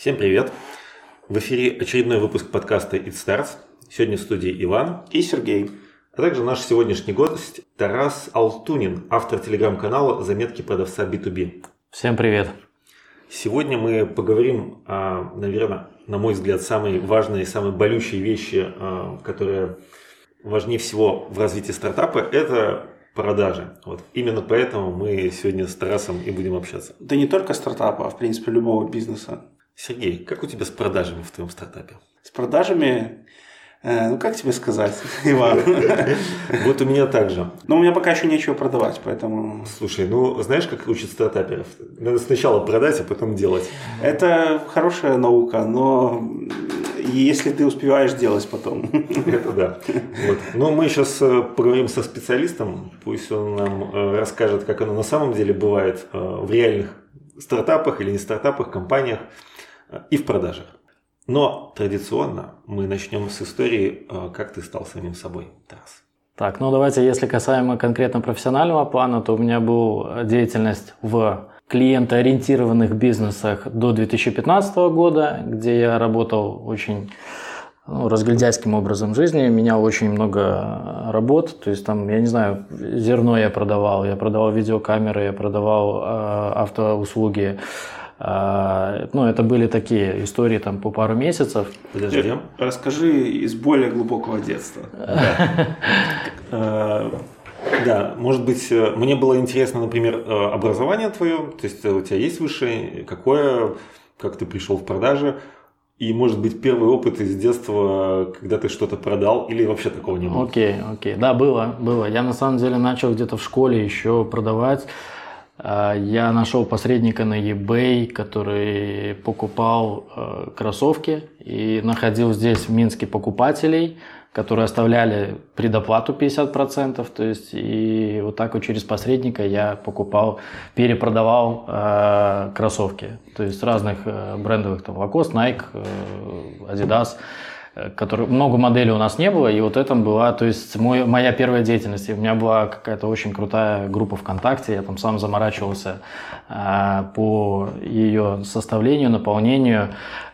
Всем привет! В эфире очередной выпуск подкаста It Stars. Сегодня в студии Иван и Сергей. А также наш сегодняшний гость Тарас Алтунин, автор телеграм-канала «Заметки продавца B2B». Всем привет! Сегодня мы поговорим о, наверное, на мой взгляд, самые важные, самые болючие вещи, а, которые важнее всего в развитии стартапа, это продажи. Вот. Именно поэтому мы сегодня с Тарасом и будем общаться. Да не только стартапа, а в принципе любого бизнеса. Сергей, как у тебя с продажами в твоем стартапе? С продажами, э, ну как тебе сказать, Иван? Вот у меня также. Но у меня пока еще нечего продавать, поэтому... Слушай, ну знаешь, как учат стартаперов? Надо сначала продать, а потом делать. Это хорошая наука, но если ты успеваешь делать потом. Это да. Вот. Но мы сейчас э, поговорим со специалистом, пусть он нам э, расскажет, как оно на самом деле бывает в реальных стартапах или не стартапах, компаниях и в продажах. Но традиционно мы начнем с истории, э, как ты стал самим собой, Тарас. Так, ну давайте, если касаемо конкретно профессионального плана, то у меня была деятельность в клиентоориентированных бизнесах до 2015 года, где я работал очень ну, разгильдяйским образом жизни. Менял очень много работ. То есть там, я не знаю, зерно я продавал, я продавал видеокамеры, я продавал э, автоуслуги, ну, это были такие истории там по пару месяцев. Подожди. Расскажи из более глубокого детства. Э, да, может быть, э, мне было интересно, например, э, образование твое, то есть у тебя есть высшее, какое, как ты пришел в продажи, и, может быть, первый опыт из детства, когда ты что-то продал, или вообще такого не было? Окей, okay, окей. Okay. Да, было, было. Я на самом деле начал где-то в школе еще продавать. А, я нашел посредника на eBay, который покупал э, кроссовки и находил здесь в Минске покупателей, которые оставляли предоплату 50%, то есть и вот так вот через посредника я покупал, перепродавал э, кроссовки, то есть разных э, брендовых там Lacoste, Nike, э, Adidas, который, много моделей у нас не было, и вот это была, то есть мой, моя первая деятельность. И у меня была какая-то очень крутая группа ВКонтакте, я там сам заморачивался а, по ее составлению, наполнению.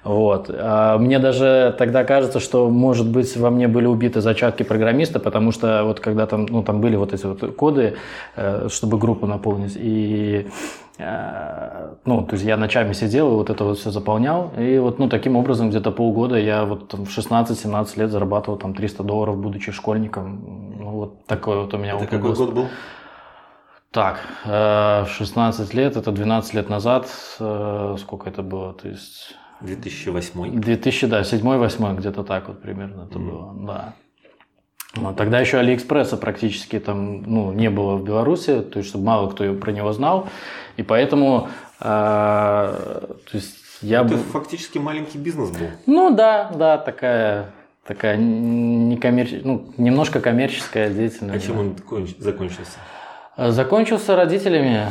Вот. А, мне даже тогда кажется, что, может быть, во мне были убиты зачатки программиста, потому что вот когда там, ну, там были вот эти вот коды, э, чтобы группу наполнить, и Э, ну, то есть я ночами сидел и вот это вот все заполнял. И вот, ну, таким образом где-то полгода я вот там, в 16-17 лет зарабатывал там 300 долларов, будучи школьником. Ну, вот такой вот у меня это какой год был? Так, 16 э, лет, это 12 лет назад. Э, сколько это было? То есть... 2008? 2000, да, 7-8, где-то так вот примерно это mm. было, да. Но тогда еще Алиэкспресса практически там ну, не было в Беларуси, то есть чтобы мало кто про него знал. И поэтому э, то есть я Это фактически маленький бизнес был. Ну да, да, такая такая некоммерч... ну, немножко коммерческая деятельность. А чем он закончился? Закончился родителями.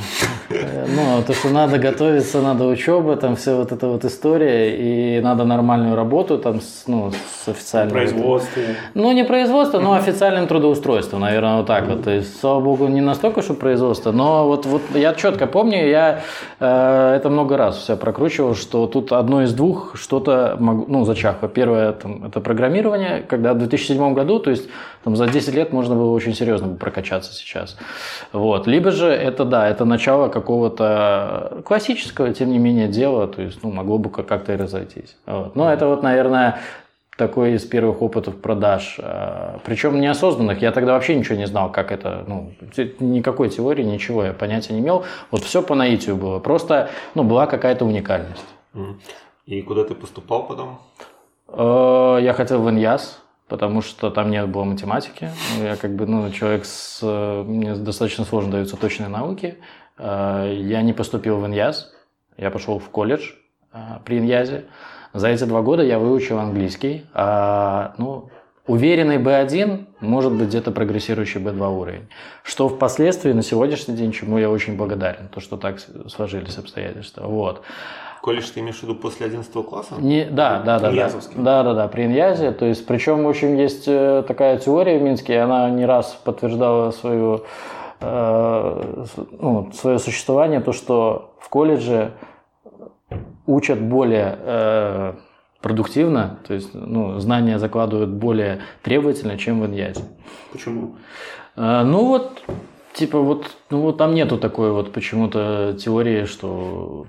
Ну, то, что надо готовиться, надо учеба, там все вот эта вот история, и надо нормальную работу там с, ну, с официальным... Производство. Ну, не производство, но официальным трудоустройством, наверное, вот так вот. То есть, слава богу, не настолько, что производство, но вот, вот я четко помню, я э, это много раз все прокручивал, что тут одно из двух что-то, могу, ну, зачахло. Первое, там, это программирование, когда в 2007 году, то есть там за 10 лет можно было очень серьезно прокачаться сейчас. Вот. Либо же это, да, это начало какого-то классического, тем не менее, дела, то есть, ну, могло бы как-то и разойтись. Вот. Но это вот, наверное, такой из первых опытов продаж. А, Причем неосознанных. Я тогда вообще ничего не знал, как это, ну, никакой теории, ничего я понятия не имел. Вот все по наитию было. Просто, ну, была какая-то уникальность. И куда ты поступал потом? Э, я хотел в ИНЯС потому что там не было математики. Я как бы, ну, человек с... Мне достаточно сложно даются точные науки. Э, я не поступил в ИНЯЗ, я пошел в колледж э, при ИНЯЗе. За эти два года я выучил английский. А, ну, уверенный B1, может быть, где-то прогрессирующий B2 уровень. Что впоследствии на сегодняшний день, чему я очень благодарен, то, что так сложились обстоятельства. Вот. Колледж ты имеешь в виду после 11 класса? Не, да, да, да. Да, да, да, да, при Иньязе. То есть, причем, в общем, есть э, такая теория в Минске, и она не раз подтверждала свою, э, ну, свое существование, то, что в колледже учат более э, продуктивно, то есть ну, знания закладывают более требовательно, чем в иньязе. Почему? Э, ну вот, типа вот, ну вот там нету такой вот почему-то теории, что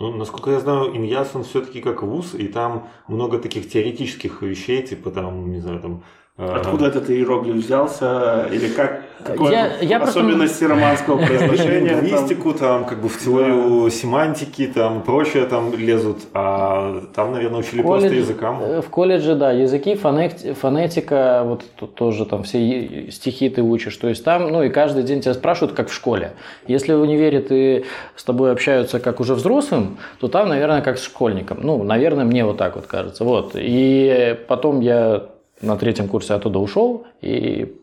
ну, насколько я знаю, Иньяс, он все-таки как вуз, и там много таких теоретических вещей, типа там, не знаю, там Откуда этот иероглиф взялся? Или как? Какое Я- я просто- особенности романского произношения? лингвистику, там, как бы в теорию семантики, там, прочее там лезут, а там, наверное, учили просто языкам. э, В колледже, да, языки, фонетика, вот тут тоже там все стихи ты учишь. То есть там, ну и каждый день тебя спрашивают, как в школе. Если в универе ты с тобой общаются как уже взрослым, то там, наверное, как с школьником. Ну, наверное, мне вот так вот кажется. Вот. И потом я на третьем курсе оттуда ушел, и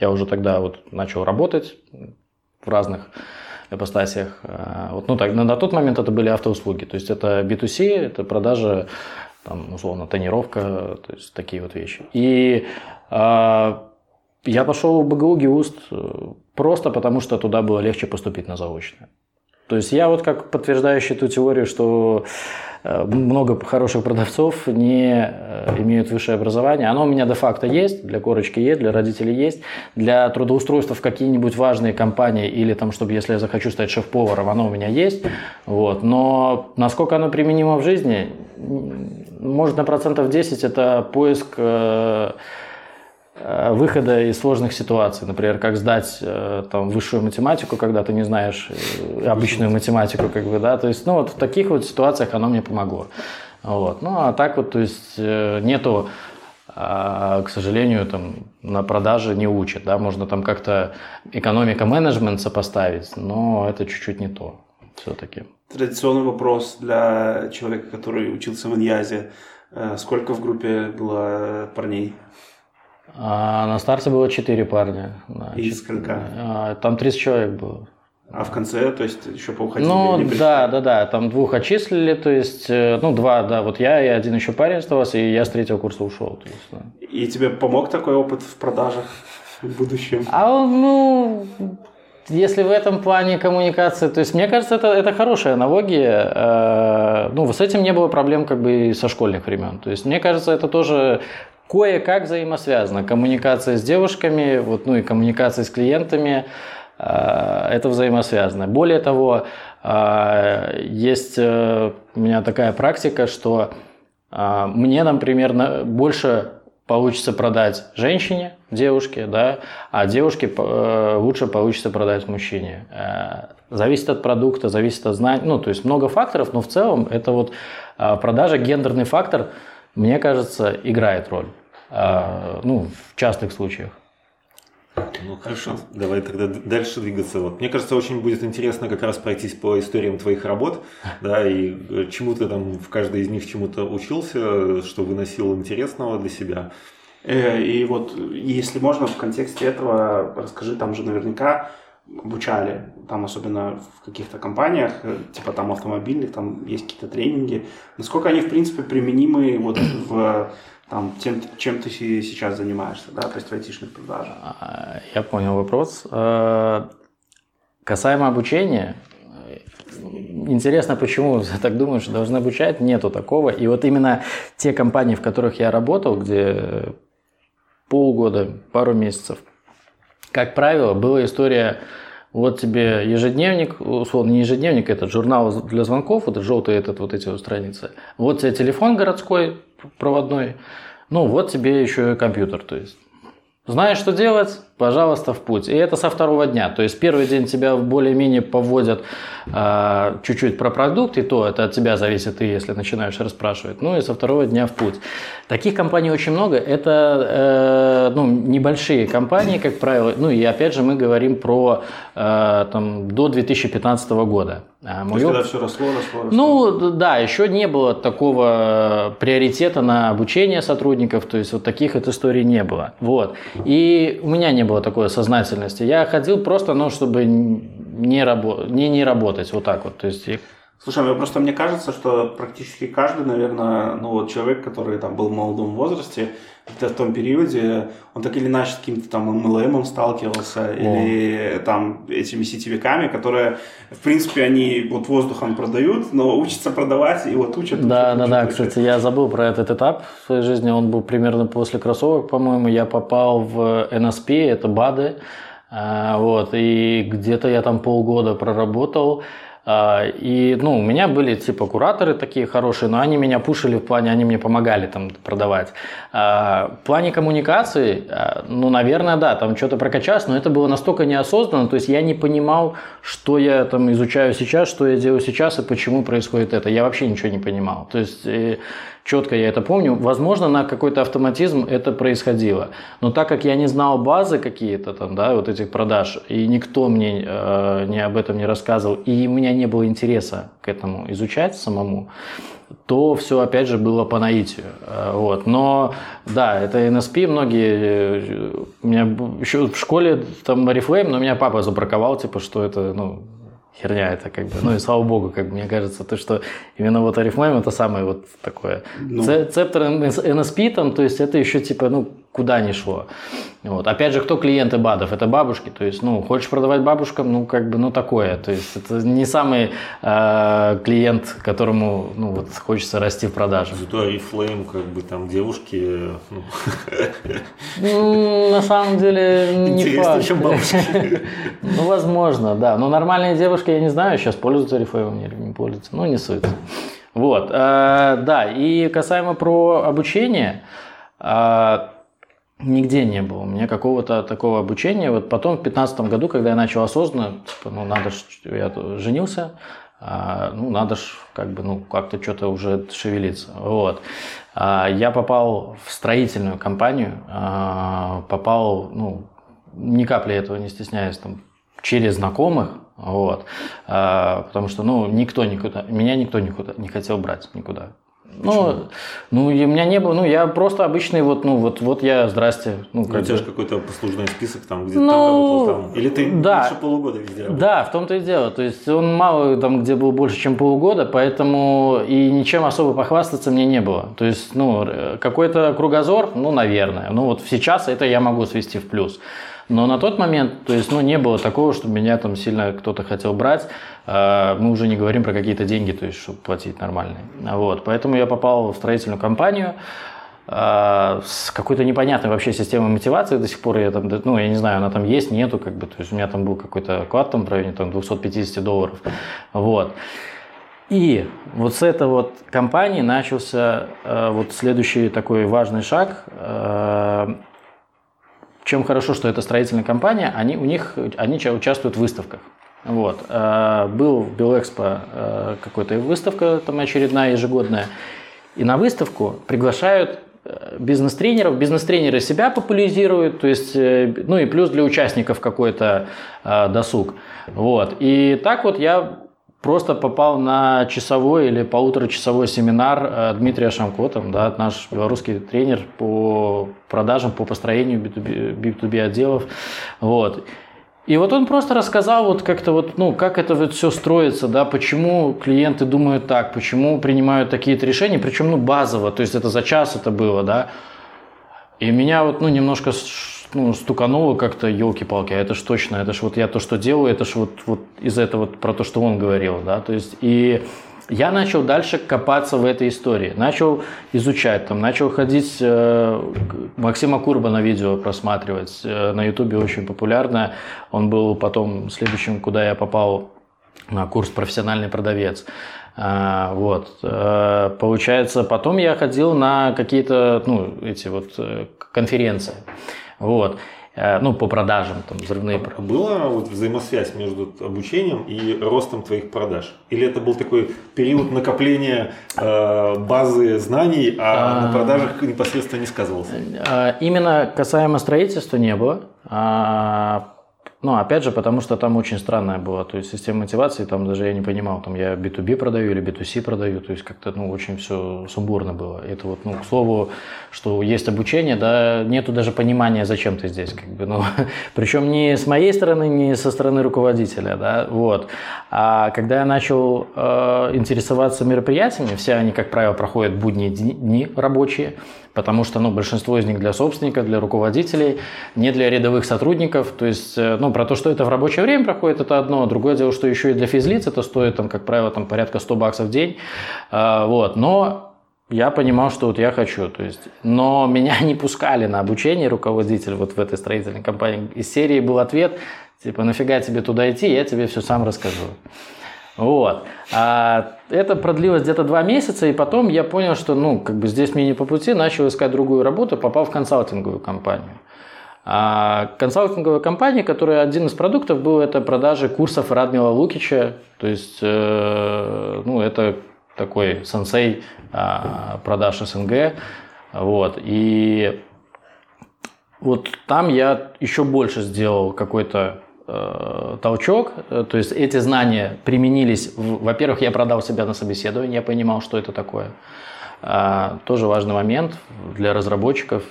я уже тогда вот начал работать в разных ипостасиях. А, Вот, ну, так, на, тот момент это были автоуслуги. То есть это B2C, это продажа, там, условно, тонировка, то есть такие вот вещи. И а, я пошел в БГУ ГИУСТ э, просто потому, что туда было легче поступить на заочное. То есть я вот как подтверждающий ту теорию, что э, много хороших продавцов не э, имеют высшее образование. Оно у меня де-факто есть, для корочки есть, для родителей есть. Для трудоустройства в какие-нибудь важные компании или там, чтобы если я захочу стать шеф-поваром, оно у меня есть. Вот. Но насколько оно применимо в жизни, может на процентов 10 это поиск э, э, выхода из сложных ситуаций. Например, как сдать э, там, высшую математику, когда ты не знаешь э, обычную математику, как бы, да, то есть, ну, вот в таких вот ситуациях оно мне помогло. Вот. Ну, а так вот, то есть, э, нету, а, к сожалению, там, на продаже не учат, да, можно там как-то экономика-менеджмент сопоставить, но это чуть-чуть не то все-таки. Традиционный вопрос для человека, который учился в Иньязе. Э, Сколько в группе было парней? А на старте было 4 парня. да, И сколько? а, Там 30 человек было. А в конце, то есть еще поуходили? Ну, да, да, да, там двух отчислили, то есть, э, ну, два, да, вот я и один еще парень оставался, и я с третьего курса ушел. То есть, да. И тебе помог такой опыт в продажах в будущем? А ну, если в этом плане коммуникации, то есть, мне кажется, это, это хорошая аналогия. Э, Ну, с этим не было проблем как бы и со школьных времен. То есть, мне кажется, это тоже кое-как взаимосвязано. Коммуникация с девушками, вот, ну и коммуникация с клиентами, э, это взаимосвязано. Более того, э, есть э, у меня такая практика, что э, мне, например, на- больше получится продать женщине, девушке, да, а девушке э, лучше получится продать мужчине. Э, Зависит от продукта, зависит от знаний, ну, то есть много факторов, но в целом это вот продажа, гендерный фактор, мне кажется, играет роль. Э, Ну, в частых случаях. Ну хорошо, давай тогда дальше двигаться. Вот. Мне кажется, очень будет интересно как раз пройтись по историям твоих работ, да, и э, чему ты там в каждой из них чему-то учился, что выносил интересного для себя. Э, И вот, если можно, в контексте этого расскажи, там же наверняка обучали, там особенно в каких-то компаниях, э, типа там автомобильных, там есть какие-то тренинги. Насколько они, в принципе, применимы вот в там, тем, чем ты се- сейчас занимаешься, да, то есть в айтишных продажах? А, Я понял вопрос. Э, Касаемо обучения, э, интересно, почему так думаю, что должны обучать, нету такого. И вот именно те компании, в которых я работал, где полгода, пару месяцев, как правило, была история, вот тебе ежедневник, условно не ежедневник, этот журнал для звонков, вот желтый этот, вот эти вот страницы. Вот тебе телефон городской, проводной, ну вот тебе еще и компьютер, то есть. Знаешь, что делать? Пожалуйста, в путь. И это со второго дня. То есть первый день тебя более-менее поводят а, чуть-чуть про продукт, и то это от тебя зависит, ты если начинаешь расспрашивать. Ну и со второго дня в путь. Таких компаний очень много. Это э, ну, небольшие компании, как правило. Ну и опять же мы говорим про э, там, до 2015 года. А То есть когда все росло, росло, росло. ну, да, еще не было такого приоритета на обучение сотрудников, то есть вот таких вот историй не было. Вот. И у меня не было такой сознательности. Я ходил просто, ну, чтобы не, рабо- не, не работать вот так вот. То есть, Слушай, ну просто мне кажется, что практически каждый, наверное, ну вот человек, который там был в молодом возрасте, в том периоде, он так или иначе с каким-то там MLM сталкивался, О. или там этими сетевиками, которые, в принципе, они вот воздухом продают, но учатся продавать, и вот учат. Да, учат, да, учат, да, учат. кстати, я забыл про этот этап в своей жизни, он был примерно после кроссовок, по-моему, я попал в NSP, это БАДы, а, вот, и где-то я там полгода проработал, и, ну, у меня были, типа, кураторы такие хорошие, но они меня пушили в плане, они мне помогали там продавать. А, в плане коммуникации, а, ну, наверное, да, там что-то прокачалось, но это было настолько неосознанно, то есть я не понимал, что я там изучаю сейчас, что я делаю сейчас и почему происходит это. Я вообще ничего не понимал. То есть э, четко я это помню. Возможно, на какой-то автоматизм это происходило. Но так как я не знал базы какие-то там, да, вот этих продаж, и никто мне э, не об этом не рассказывал, и у меня не было интереса к этому изучать самому, то все опять же было по наитию. Э, вот. Но да, это NSP, многие, э, у меня еще в школе там Oriflame, но меня папа забраковал, типа, что это, ну, херня это как бы. Ну и слава богу, как бы, мне кажется, то, что именно вот Арифлейм это самое вот такое. Ну. Цептор NSP там, то есть это еще типа, ну, куда ни шло. Вот. Опять же, кто клиенты БАДов? Это бабушки. То есть, ну, хочешь продавать бабушкам, ну, как бы, ну, такое. То есть, это не самый э, клиент, которому, ну, вот, хочется расти в продаже. Зато Арифлейм, как бы, там, девушки, ну... на самом деле, не факт. чем бабушки. Ну, возможно, да. Но нормальные девушки, я не знаю, сейчас пользуются Арифлеймом или не пользуются. Ну, не суть. Вот, э, да, и касаемо про обучение, э, Нигде не было. У меня какого-то такого обучения. Вот потом в 2015 году, когда я начал осознанно, типа, ну надо ж, я женился, а, ну надо ж как бы, ну как-то что-то уже шевелиться. Вот. А, я попал в строительную компанию, а, попал, ну ни капли этого не стесняюсь, там, через знакомых, вот, а, потому что, ну, никто никуда, меня никто никуда не хотел брать никуда. Ну, ну, и у меня не было, ну, я просто обычный вот, ну, вот, вот я, здрасте. Ну, как у тебя же какой-то послужной список там, где ну, там работал, там, или ты да, больше полугода везде работал? Да, в том-то и дело, то есть он мало там, где был больше, чем полугода, поэтому и ничем особо похвастаться мне не было. То есть, ну, какой-то кругозор, ну, наверное, ну, вот сейчас это я могу свести в плюс. Но на тот момент, то есть, ну, не было такого, чтобы меня там сильно кто-то хотел брать. А, мы уже не говорим про какие-то деньги, то есть, чтобы платить нормальные. Вот, поэтому я попал в строительную компанию а, с какой-то непонятной вообще системой мотивации до сих пор я там, ну, я не знаю, она там есть, нету, как бы, то есть у меня там был какой-то оклад там в районе там 250 долларов, вот. И вот с этой вот компании начался э, вот следующий такой важный шаг. Э, чем хорошо, что это строительная компания, они, у них, они участвуют в выставках. Вот. Э, был в Белэкспо э, какая-то выставка там очередная, ежегодная. И на выставку приглашают э, бизнес-тренеров. Бизнес-тренеры себя популяризируют, то есть, ну и плюс для участников какой-то досуг. Вот. И так вот я просто попал на часовой или полуторачасовой семинар э, Дмитрия Шамко, там, да, наш белорусский тренер по продажам, по построению B2B, B2B отделов. Вот. И вот он просто рассказал вот как-то вот, ну, как это вот все строится, да, почему клиенты думают так, почему принимают такие-то решения, причем, ну, базово, то есть это за час это было, да. И меня вот, ну, немножко ну, стукануло как-то, елки-палки, а это ж точно, это ж вот я то, что делаю, это ж вот, вот из этого вот про то, что он говорил, да, то есть и я начал дальше копаться в этой истории, начал изучать, там, начал ходить, э, Максима Курбана видео просматривать, э, на ютубе очень популярно, он был потом следующим, куда я попал на курс «Профессиональный продавец». А, вот. Э, получается, потом я ходил на какие-то, ну, эти вот э, конференции. Вот. Э, ну, по продажам, там, взрывные. А была вот взаимосвязь между обучением и ростом твоих продаж? Или это был такой период накопления э, базы знаний, а, а на продажах непосредственно не сказывался? Именно касаемо строительства не было. Ну, опять же, потому что там очень странная была, то есть система мотивации, там даже я не понимал, там я B2B продаю или B2C продаю, то есть как-то, ну, очень все сумбурно было. Это вот, ну, к слову, что есть обучение, да, нету даже понимания, зачем ты здесь, как бы, ну, причем не с моей стороны, не со стороны руководителя, да, вот. А когда я начал э, интересоваться мероприятиями, все они, как правило, проходят будние дни рабочие, потому что ну, большинство из них для собственников, для руководителей, не для рядовых сотрудников. То есть, э, ну, про то, что это в рабочее время проходит, это одно. Другое дело, что еще и для физлиц это стоит, там, как правило, там, порядка 100 баксов в день. А, вот. Но я понимал, что вот я хочу. То есть, но меня не пускали на обучение руководитель вот в этой строительной компании. Из серии был ответ, типа, нафига тебе туда идти, я тебе все сам расскажу. Вот. А это продлилось где-то два месяца, и потом я понял, что ну, как бы здесь мне не по пути, начал искать другую работу, попал в консалтинговую компанию. А консалтинговая компания, которая один из продуктов был, это продажи курсов Радмила Лукича, то есть, э, ну, это такой сенсей э, продаж СНГ, вот, и вот там я еще больше сделал какой-то Э, толчок, то есть эти знания применились, во-первых, я продал себя на собеседование, я понимал, что это такое. А, тоже важный момент для разработчиков,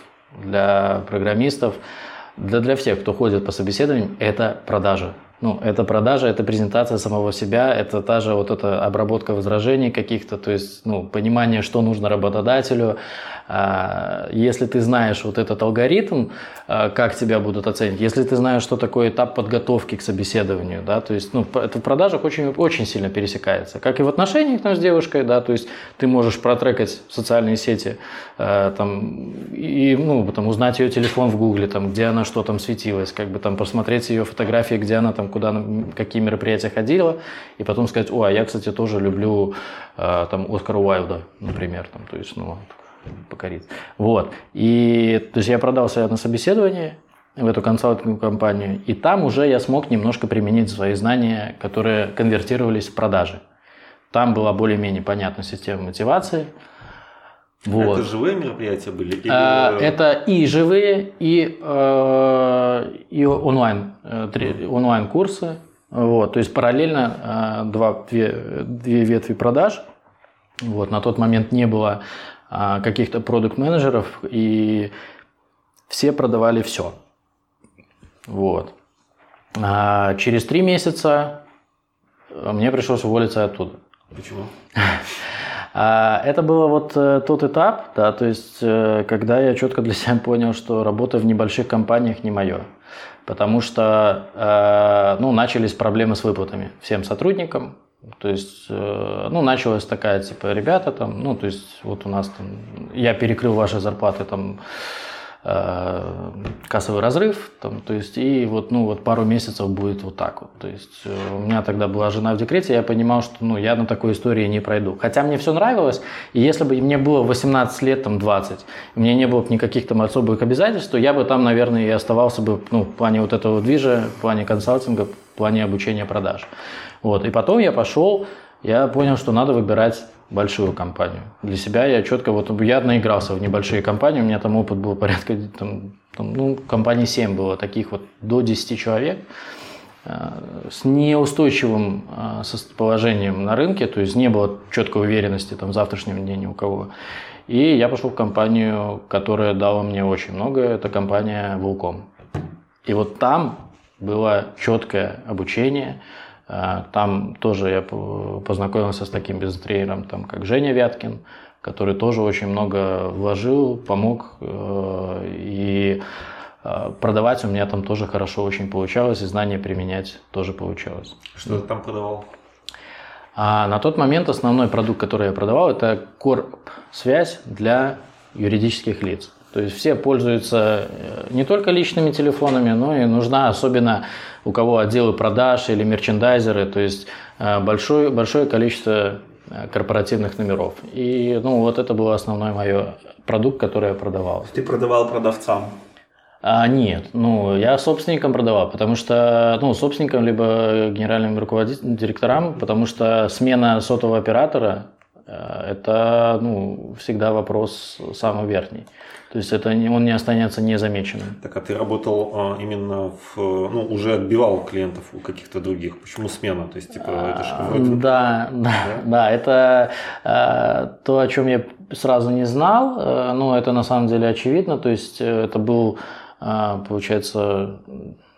для программистов, для, для всех, кто ходит по собеседованиям, это продажа. Ну, это продажа, это презентация самого себя, это та же вот эта обработка возражений каких-то, то есть, ну, понимание, что нужно работодателю, если ты знаешь вот этот алгоритм, а, как тебя будут оценить, если ты знаешь, что такое этап подготовки к собеседованию, да, то есть, ну, это в продажах очень, очень сильно пересекается. Как и в отношениях там, с девушкой, да, то есть ты можешь протрекать социальные сети, а, там, и, ну, там, узнать ее телефон в гугле, там, где она что там светилась, как бы там посмотреть ее фотографии, где она там, куда, какие мероприятия ходила, и потом сказать, о, а я, кстати, тоже люблю там Оскара Уайлда, например, там, то есть, ну, покорить. Вот. И то есть я продался на собеседование в эту консалтинговую компанию, и там уже я смог немножко применить свои знания, которые конвертировались в продажи. Там была более-менее понятна система мотивации. Вот. Это живые мероприятия были? Или... А, это и живые, и, э, и онлайн, э, онлайн курсы. Вот, то есть параллельно э, два, две, две ветви продаж. Вот, на тот момент не было каких-то продукт-менеджеров, и все продавали все. Вот. А через три месяца мне пришлось уволиться оттуда. Почему? А, это было вот э, тот этап, да, то есть, э, когда я четко для себя понял, что работа в небольших компаниях не мое. Потому что, э, ну, начались проблемы с выплатами всем сотрудникам, то есть, э, ну, началась такая, типа, ребята там, ну, то есть, вот у нас там, я перекрыл ваши зарплаты там, э, кассовый разрыв, там, то есть, и вот, ну, вот пару месяцев будет вот так вот. То есть, э, у меня тогда была жена в декрете, я понимал, что, ну, я на такой истории не пройду. Хотя мне все нравилось, и если бы мне было 18 лет, там, 20, у меня не было бы никаких там особых обязательств, то я бы там, наверное, и оставался бы, ну, в плане вот этого движа, в плане консалтинга, в плане обучения продаж. Вот. И потом я пошел, я понял, что надо выбирать большую компанию. Для себя я четко, вот я наигрался в небольшие компании, у меня там опыт был порядка, там, там, ну, компаний 7 было, таких вот до 10 человек э, с неустойчивым э, положением на рынке, то есть не было четкой уверенности там, в завтрашнем дне ни у кого. И я пошел в компанию, которая дала мне очень много, это компания «Вулком». И вот там было четкое обучение, там тоже я познакомился с таким бизнес-тренером, там, как Женя Вяткин, который тоже очень много вложил, помог. Э, и а, продавать у меня там тоже хорошо очень получалось, и знания применять тоже получалось. Что ты там продавал? А на тот момент основной продукт, который я продавал, это Core связь для юридических лиц. То есть все пользуются э, не только личными телефонами, но и нужна особенно у кого отделы продаж или мерчендайзеры, то есть э, большое, большое количество э, корпоративных номеров. И ну, вот это был основной мой продукт, который я продавал. Ты продавал продавцам? А, нет, ну, я собственникам продавал, потому что, ну, собственникам, либо генеральным руководителям, директорам, потому что смена сотового оператора это ну, всегда вопрос самый верхний. То есть это он не останется незамеченным. Так, а ты работал а, именно в, ну, уже отбивал клиентов у каких-то других. Почему смена? То есть, типа, это же вроде... Да, да, да, это э, то, о чем я сразу не знал, э, но это на самом деле очевидно. То есть э, это был, э, получается,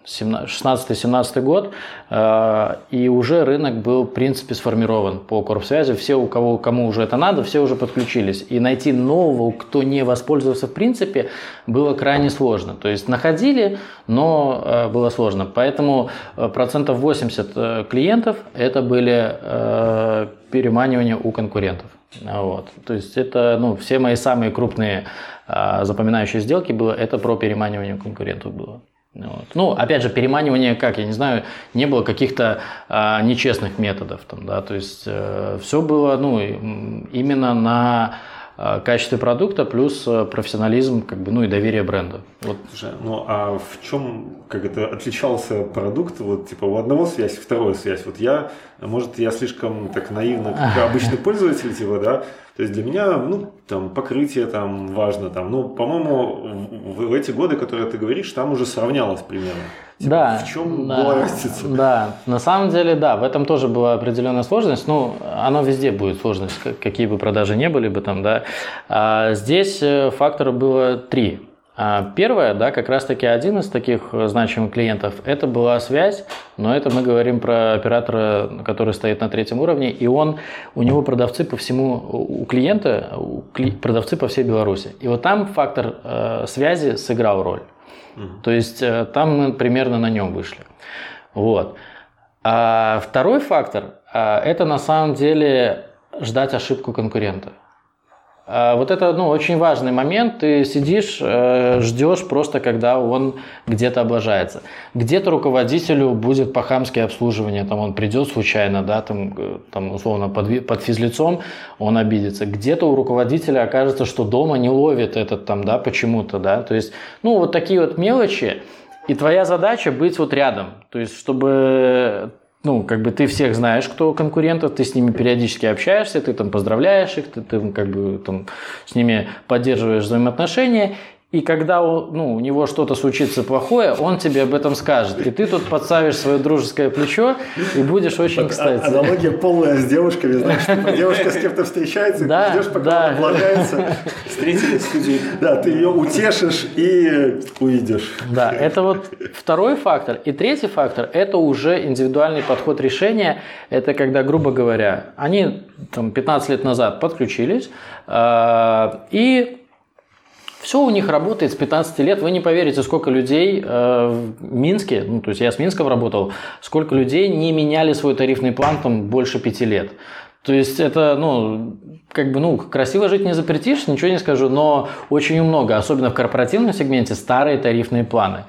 16-17 год, э, и уже рынок был, в принципе, сформирован по корпсвязи. Все, у кого, кому уже это надо, все уже подключились. И найти нового, кто не воспользовался в принципе, было крайне сложно. То есть находили, но э, было сложно. Поэтому э, процентов 80 клиентов это были переманивания у конкурентов. Вот. То есть это ну, все мои самые крупные запоминающие сделки было, это про переманивание конкурентов было. Вот. Ну, опять же, переманивание, как, я не знаю, не было каких-то а, нечестных методов. Там, да, то есть э, все было ну, именно на а, качестве продукта плюс э, профессионализм как бы, ну, и доверие бренда. Вот. Слушай, ну а в чем как это отличался продукт? Вот типа у одного связь, второй связь. Вот я, может, я слишком так наивно, как обычный пользователь, типа, да, то есть для меня, ну, там, покрытие там важно, там, ну, по-моему, в, в эти годы, которые ты говоришь, там уже сравнялось примерно. Типа, да. В чем да, была разница? Да, на самом деле, да, в этом тоже была определенная сложность. Ну, оно везде будет сложность, какие бы продажи не были бы там, да. А здесь э, факторов было три. А первое, да, как раз-таки один из таких значимых клиентов, это была связь, но это мы говорим про оператора, который стоит на третьем уровне, и он, у него продавцы по всему, у клиента, у кли, продавцы по всей Беларуси. И вот там фактор э, связи сыграл роль. Угу. То есть э, там мы примерно на нем вышли. Вот. А второй фактор, э, это на самом деле ждать ошибку конкурента. А, вот это ну, очень важный момент. Ты сидишь, э, ждешь просто, когда он где-то облажается. Где-то руководителю будет по-хамски обслуживание, там он придет случайно, да, там, э, там условно под, под физлицом он обидится. Где-то у руководителя окажется, что дома не ловит этот там, да, почему-то, да. То есть, ну, вот такие вот мелочи. И твоя задача быть вот рядом. То есть, чтобы ну, как бы ты всех знаешь, кто конкурентов, ты с ними периодически общаешься, ты там поздравляешь их, ты, ты как бы там с ними поддерживаешь взаимоотношения, и когда у, ну, у него что-то случится плохое, он тебе об этом скажет. И ты тут подставишь свое дружеское плечо и будешь очень а, кстати. Аналогия полная с девушками. Знаешь, типа, девушка с кем-то встречается, да, ждешь, пока да. она облагается. Встретились в студии. Да, ты ее утешишь и уйдешь. Да, это вот второй фактор. И третий фактор – это уже индивидуальный подход решения. Это когда, грубо говоря, они там, 15 лет назад подключились, э, и все у них работает с 15 лет. Вы не поверите, сколько людей э, в Минске, ну, то есть я с Минском работал, сколько людей не меняли свой тарифный план там больше 5 лет. То есть это, ну, как бы, ну, красиво жить не запретишь, ничего не скажу, но очень много, особенно в корпоративном сегменте, старые тарифные планы.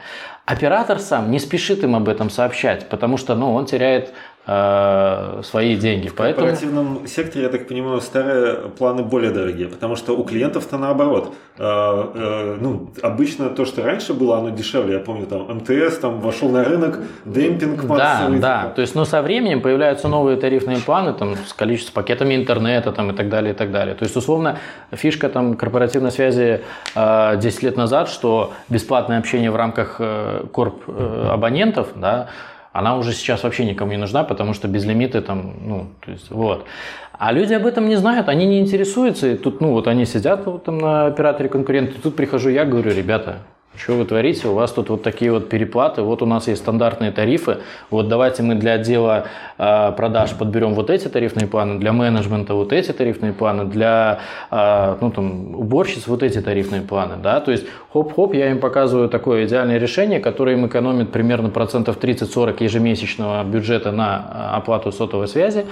Оператор сам не спешит им об этом сообщать, потому что, ну, он теряет свои деньги. В Поэтому... корпоративном секторе, я так понимаю, старые планы более дорогие, потому что у клиентов-то наоборот. Э, э, ну, обычно то, что раньше было, оно дешевле. Я помню, там МТС там вошел на рынок, демпинг массовый. Да, да. То есть, ну, со временем появляются новые тарифные планы там, с количеством пакетами интернета там, и так далее, и так далее. То есть, условно, фишка там корпоративной связи э, 10 лет назад, что бесплатное общение в рамках э, корп э, абонентов, да, она уже сейчас вообще никому не нужна, потому что безлимиты там, ну, то есть, вот. А люди об этом не знают, они не интересуются, и тут, ну, вот они сидят вот там на операторе конкурента, тут прихожу я, говорю, ребята, что вы творите? У вас тут вот такие вот переплаты. Вот у нас есть стандартные тарифы. Вот давайте мы для отдела э, продаж подберем вот эти тарифные планы, для менеджмента вот эти тарифные планы, для э, ну, там, уборщиц вот эти тарифные планы. Да? То есть хоп-хоп, я им показываю такое идеальное решение, которое им экономит примерно процентов 30-40 ежемесячного бюджета на оплату сотовой связи.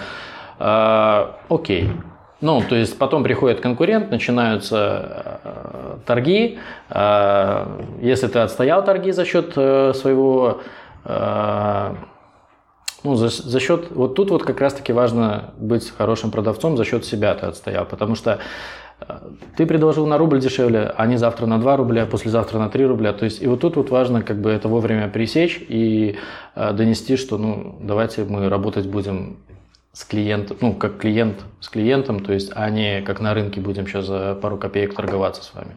Э, окей. Ну, то есть потом приходит конкурент, начинаются э, торги. Э, если ты отстоял торги за счет э, своего, э, ну, за, за счет, вот тут вот как раз-таки важно быть хорошим продавцом, за счет себя ты отстоял, потому что э, ты предложил на рубль дешевле, а не завтра на 2 рубля, а послезавтра на 3 рубля. То есть и вот тут вот важно как бы это вовремя пресечь и э, донести, что ну давайте мы работать будем с клиентом, ну, как клиент с клиентом, то есть, а не как на рынке будем сейчас за пару копеек торговаться с вами.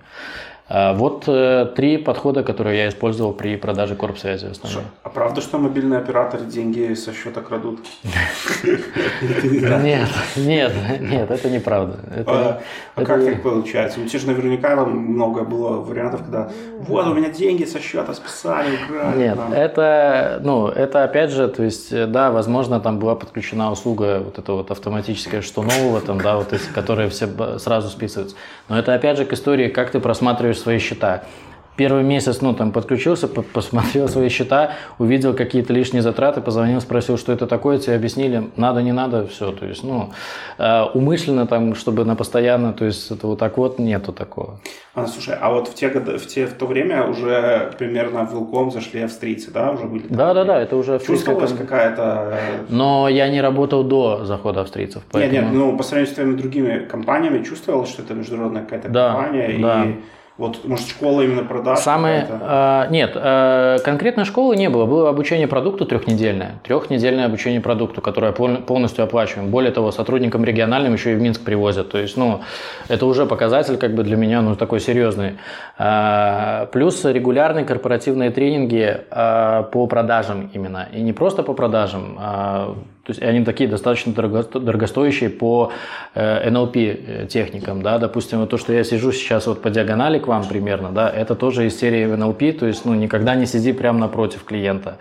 А вот э, три подхода, которые я использовал при продаже корпсвязи в основном. А правда, что мобильные операторы деньги со счета крадут? Нет, нет, нет, это неправда. А, а как так получается? У тебя же наверняка много было вариантов, когда вот у меня деньги со счета списали, украли. Нет, это, ну, это опять же, то есть, да, возможно, там была подключена услуга вот это вот автоматическая, что нового там, да, вот которые все сразу списываются. Но это опять же к истории, как ты просматриваешь свои счета. Первый месяц, ну, там, подключился, посмотрел свои счета, увидел какие-то лишние затраты, позвонил, спросил, что это такое, тебе объяснили, надо, не надо, все, то есть, ну, э, умышленно там, чтобы на постоянно, то есть, это вот так вот, нету такого. А, слушай, а вот в те годы, в, те, в то время уже примерно в Вилком зашли австрийцы, да, уже были? Да, да, да, это уже Чувствовалась какая-то... Э, Но я не работал до захода австрийцев, поэтому... Нет, нет, ну, по сравнению с твоими другими компаниями, чувствовалось, что это международная какая-то да, компания, да. и вот, может, школа именно продаж? Самые, э, нет, э, конкретно школы не было. Было обучение продукту трехнедельное. Трехнедельное обучение продукту, которое полностью оплачиваем. Более того, сотрудникам региональным еще и в Минск привозят. То есть, ну, это уже показатель как бы для меня, ну, такой серьезный. Э, плюс регулярные корпоративные тренинги э, по продажам именно. И не просто по продажам, а то есть они такие достаточно дорогостоящие по NLP э, техникам, да, допустим, вот то, что я сижу сейчас вот по диагонали к вам примерно, да, это тоже из серии NLP, то есть, ну, никогда не сиди прямо напротив клиента.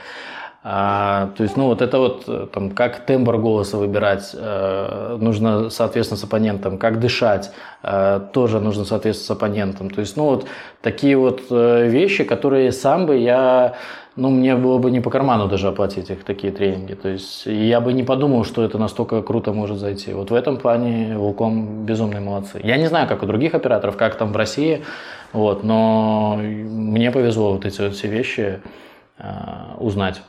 А, то есть, ну, вот это вот, э, там, как тембр голоса выбирать, э, нужно, соответственно, с оппонентом, как дышать, э, тоже нужно, соответственно, с оппонентом. То есть, ну, вот такие вот э, вещи, которые сам бы я ну, мне было бы не по карману даже оплатить их такие тренинги. То есть я бы не подумал, что это настолько круто может зайти. Вот в этом плане Волком безумные молодцы. Я не знаю, как у других операторов, как там в России, вот, но мне повезло вот эти вот все вещи э, узнать.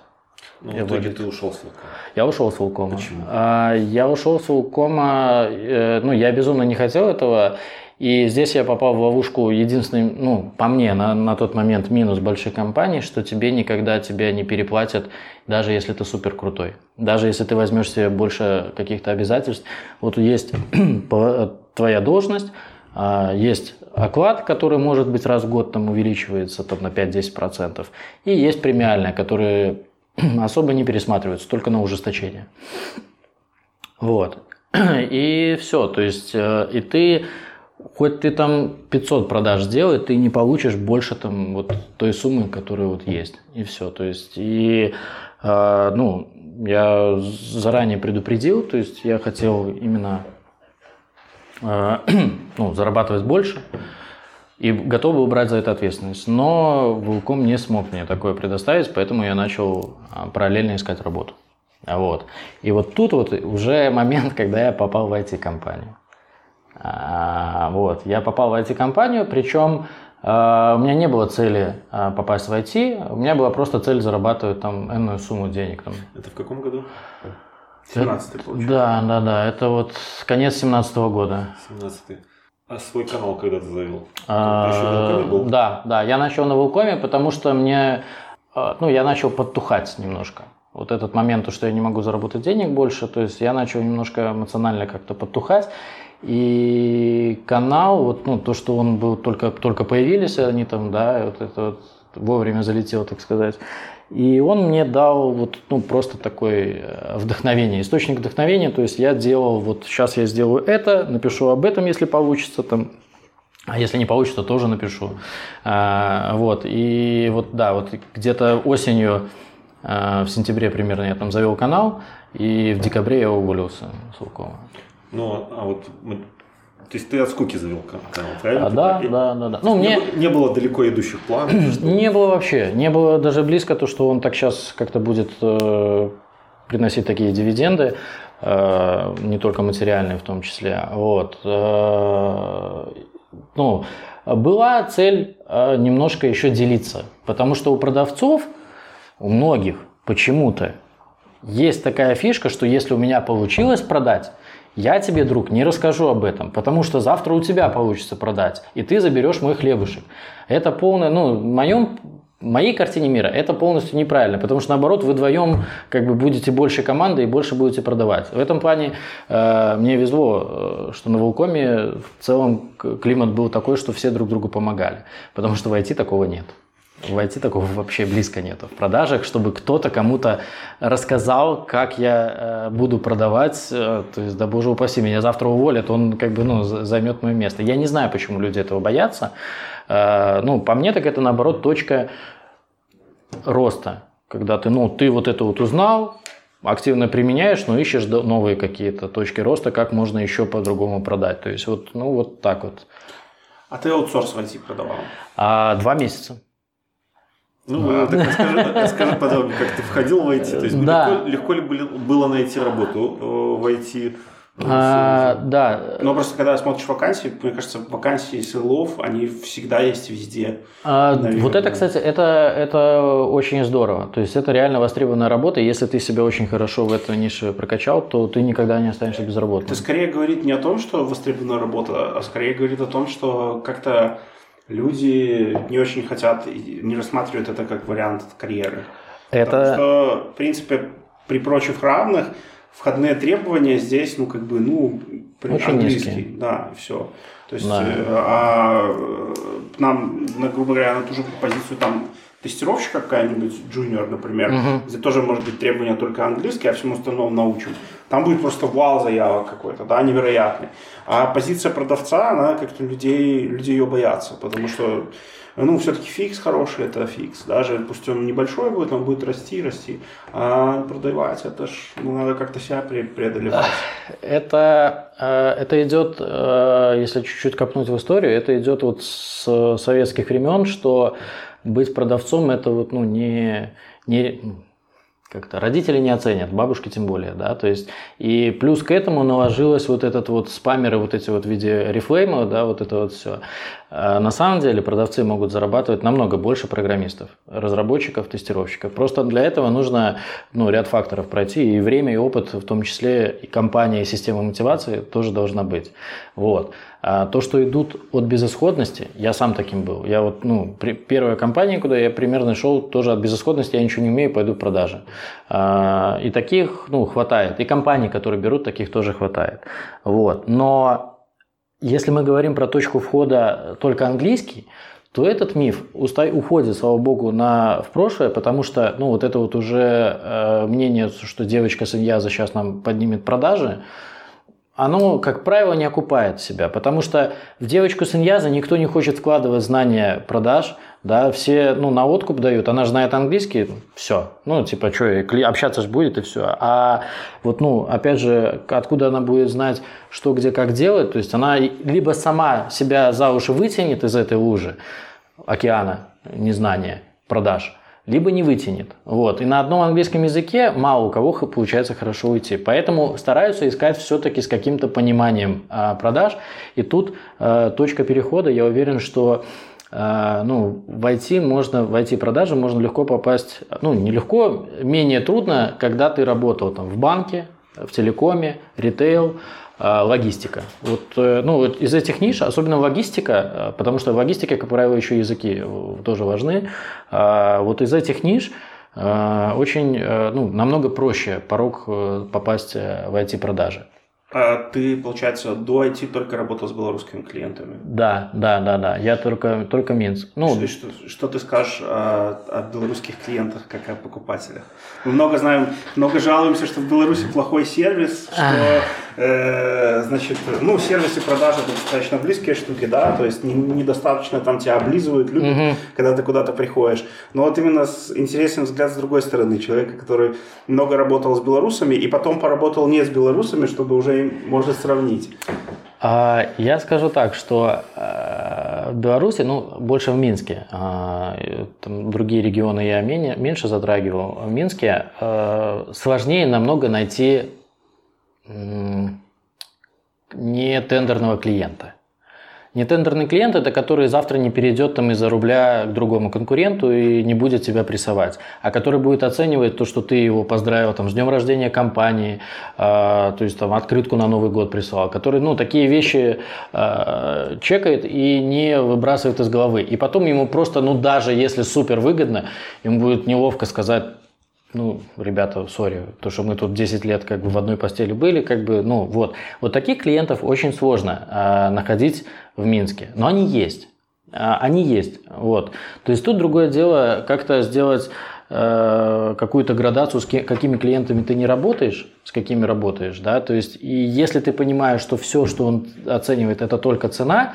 Ну, в итоге ты ушел с Волкома. Я ушел с Волкома. Почему? А, я ушел с Волкома, э, ну, я безумно не хотел этого. И здесь я попал в ловушку единственный, ну, по мне, на, на тот момент минус больших компаний, что тебе никогда тебя не переплатят, даже если ты супер крутой. Даже если ты возьмешь себе больше каких-то обязательств. Вот есть твоя должность, а, есть оклад, который может быть раз в год там увеличивается там, на 5-10%, и есть премиальная, которая особо не пересматривается, только на ужесточение. Вот. И все, то есть, э, и ты хоть ты там 500 продаж сделай, ты не получишь больше там вот той суммы, которая вот есть. И все. То есть, и, э, ну, я заранее предупредил, то есть я хотел именно э, ну, зарабатывать больше и готов был брать за это ответственность. Но Вулком не смог мне такое предоставить, поэтому я начал а, параллельно искать работу. Вот. И вот тут вот уже момент, когда я попал в IT-компанию. А, вот. Я попал в IT-компанию, причем а, у меня не было цели а, попасть в IT, у меня была просто цель зарабатывать там энную сумму денег. Там. Это в каком году? 17 получается. Да, да, да. Это вот конец 17 -го года. 17 -й. А свой канал когда ты завел? А? Да, да. Я начал на Вулкоме, потому что мне, ну, я начал подтухать немножко. Вот этот момент, то, что я не могу заработать денег больше, то есть я начал немножко эмоционально как-то подтухать. И канал, вот, ну, то, что он был только, только появились, они там, да, вот это вот вовремя залетел, так сказать. И он мне дал вот, ну, просто такое э, вдохновение, источник вдохновения. То есть я делал, вот сейчас я сделаю это, напишу об этом, если получится, там, а если не получится, тоже напишу. А, вот, и вот, да, вот где-то осенью, а, в сентябре примерно я там завел канал, и в декабре я уволился с Лукова. Ну, а вот. То есть ты от скуки завел канал, правильно? А, да, да, да, да. Ну, мне... не, не было далеко идущих планов? Не было вообще. Не было даже близко то, что он так сейчас как-то будет э, приносить такие дивиденды, э, не только материальные в том числе. Вот. Э, ну, была цель э, немножко еще делиться, потому что у продавцов, у многих почему-то есть такая фишка, что если у меня получилось продать, я тебе, друг, не расскажу об этом, потому что завтра у тебя получится продать, и ты заберешь мой хлебушек. Это полное, ну, в моем в моей картине мира это полностью неправильно, потому что наоборот вы вдвоем как бы будете больше команды и больше будете продавать. В этом плане э, мне везло, э, что на Волкоме в целом климат был такой, что все друг другу помогали, потому что в IT такого нет. В IT такого вообще близко нету. В продажах, чтобы кто-то кому-то рассказал, как я э, буду продавать, э, то есть, да боже упаси, меня завтра уволят, он как бы ну, займет мое место. Я не знаю, почему люди этого боятся. Э, ну, по мне, так это наоборот точка роста. Когда ты, ну, ты вот это вот узнал, активно применяешь, но ищешь новые какие-то точки роста, как можно еще по-другому продать. То есть вот, ну, вот так вот. А ты аутсорс в IT продавал? А, два месяца. Ну, так расскажи, расскажи подробнее, как ты входил в IT. То есть да. легко, легко ли было найти работу э, в IT? А, да. Но просто когда смотришь вакансии, мне кажется, вакансии СЛОВ, они всегда есть везде. А, вот это, кстати, это, это очень здорово. То есть это реально востребованная работа. Если ты себя очень хорошо в этой нише прокачал, то ты никогда не останешься без работы. Это скорее говорит не о том, что востребованная работа, а скорее говорит о том, что как-то люди не очень хотят, не рассматривают это как вариант карьеры. Это... Потому что, в принципе, при прочих равных входные требования здесь, ну, как бы, ну, Очень английский, низкие. да, все. То есть, да. э, а э, нам, на, грубо говоря, на ту же позицию там тестировщика какая-нибудь, junior, например, угу. где тоже может быть требования только английский, а всему остальному научим. Там будет просто вал заявок какой-то, да, невероятный. А позиция продавца, она как-то людей, люди ее боятся, потому что ну, все-таки фикс хороший, это фикс. Даже пусть он небольшой будет, он будет расти, расти. А продавать, это ж ну, надо как-то себя преодолевать. Это, э, это идет, э, если чуть-чуть копнуть в историю, это идет вот с советских времен, что быть продавцом это вот, ну, не, не как-то родители не оценят, бабушки тем более, да, то есть и плюс к этому наложилось вот этот вот спамеры, вот эти вот в виде рефлейма, да, вот это вот все. А на самом деле продавцы могут зарабатывать намного больше программистов, разработчиков, тестировщиков. Просто для этого нужно ну, ряд факторов пройти, и время, и опыт, в том числе и компания, и система мотивации тоже должна быть. Вот. А то, что идут от безысходности, я сам таким был. Я вот, ну, при, первая компания, куда я примерно шел, тоже от безысходности, я ничего не умею, пойду в продажи. А, и таких, ну, хватает. И компаний, которые берут, таких тоже хватает. Вот. Но если мы говорим про точку входа только английский, то этот миф уходит, слава богу, на, в прошлое, потому что ну, вот это вот уже э, мнение, что девочка с Иньяза сейчас нам поднимет продажи, оно, как правило, не окупает себя, потому что в девочку с иньяза никто не хочет вкладывать знания продаж, да, все, ну, на откуп дают, она же знает английский, все, ну, типа, что, общаться же будет и все, а вот, ну, опять же, откуда она будет знать, что, где, как делать, то есть она либо сама себя за уши вытянет из этой лужи океана незнания продаж, либо не вытянет. Вот. И на одном английском языке мало у кого получается хорошо уйти. Поэтому стараются искать все-таки с каким-то пониманием э, продаж. И тут э, точка перехода, я уверен, что э, ну, в IT можно, в IT-продажи можно легко попасть, ну, не легко, менее трудно, когда ты работал там в банке, в телекоме, ритейл, а, логистика. Вот, э, ну, вот из этих ниш, особенно логистика, э, потому что в логистике, как правило, еще языки э, тоже важны. А, вот из этих ниш очень, ну, намного проще порог попасть в IT-продажи. А ты, получается, до IT только работал с белорусскими клиентами? Да, да, да, да. Я только, только Минск. Ну, что, что, что ты скажешь о, о белорусских клиентах, как о покупателях? Мы много знаем, много жалуемся, что в Беларуси плохой сервис, что, э, значит, ну, сервис и продажи это достаточно близкие штуки, да, то есть недостаточно там тебя облизывают, любят, угу. когда ты куда-то приходишь. Но вот именно с, интересен взгляд с другой стороны, человека, который много работал с белорусами и потом поработал не с белорусами, чтобы уже можно сравнить? А, я скажу так, что э, в Беларуси, ну, больше в Минске, а, там другие регионы я меньше затрагивал, в Минске э, сложнее намного найти не тендерного клиента. Нетендерный клиент – это который завтра не перейдет там из-за рубля к другому конкуренту и не будет тебя прессовать, а который будет оценивать то, что ты его поздравил там, с днем рождения компании, э, то есть там открытку на Новый год прислал, который ну, такие вещи э, чекает и не выбрасывает из головы. И потом ему просто, ну даже если супер выгодно, ему будет неловко сказать, ну, ребята, сори, то, что мы тут 10 лет как бы в одной постели были, как бы, ну, вот. Вот таких клиентов очень сложно э, находить в Минске, но они есть. Э, они есть, вот. То есть тут другое дело, как-то сделать э, какую-то градацию, с ки- какими клиентами ты не работаешь, с какими работаешь, да, то есть, и если ты понимаешь, что все, что он оценивает, это только цена,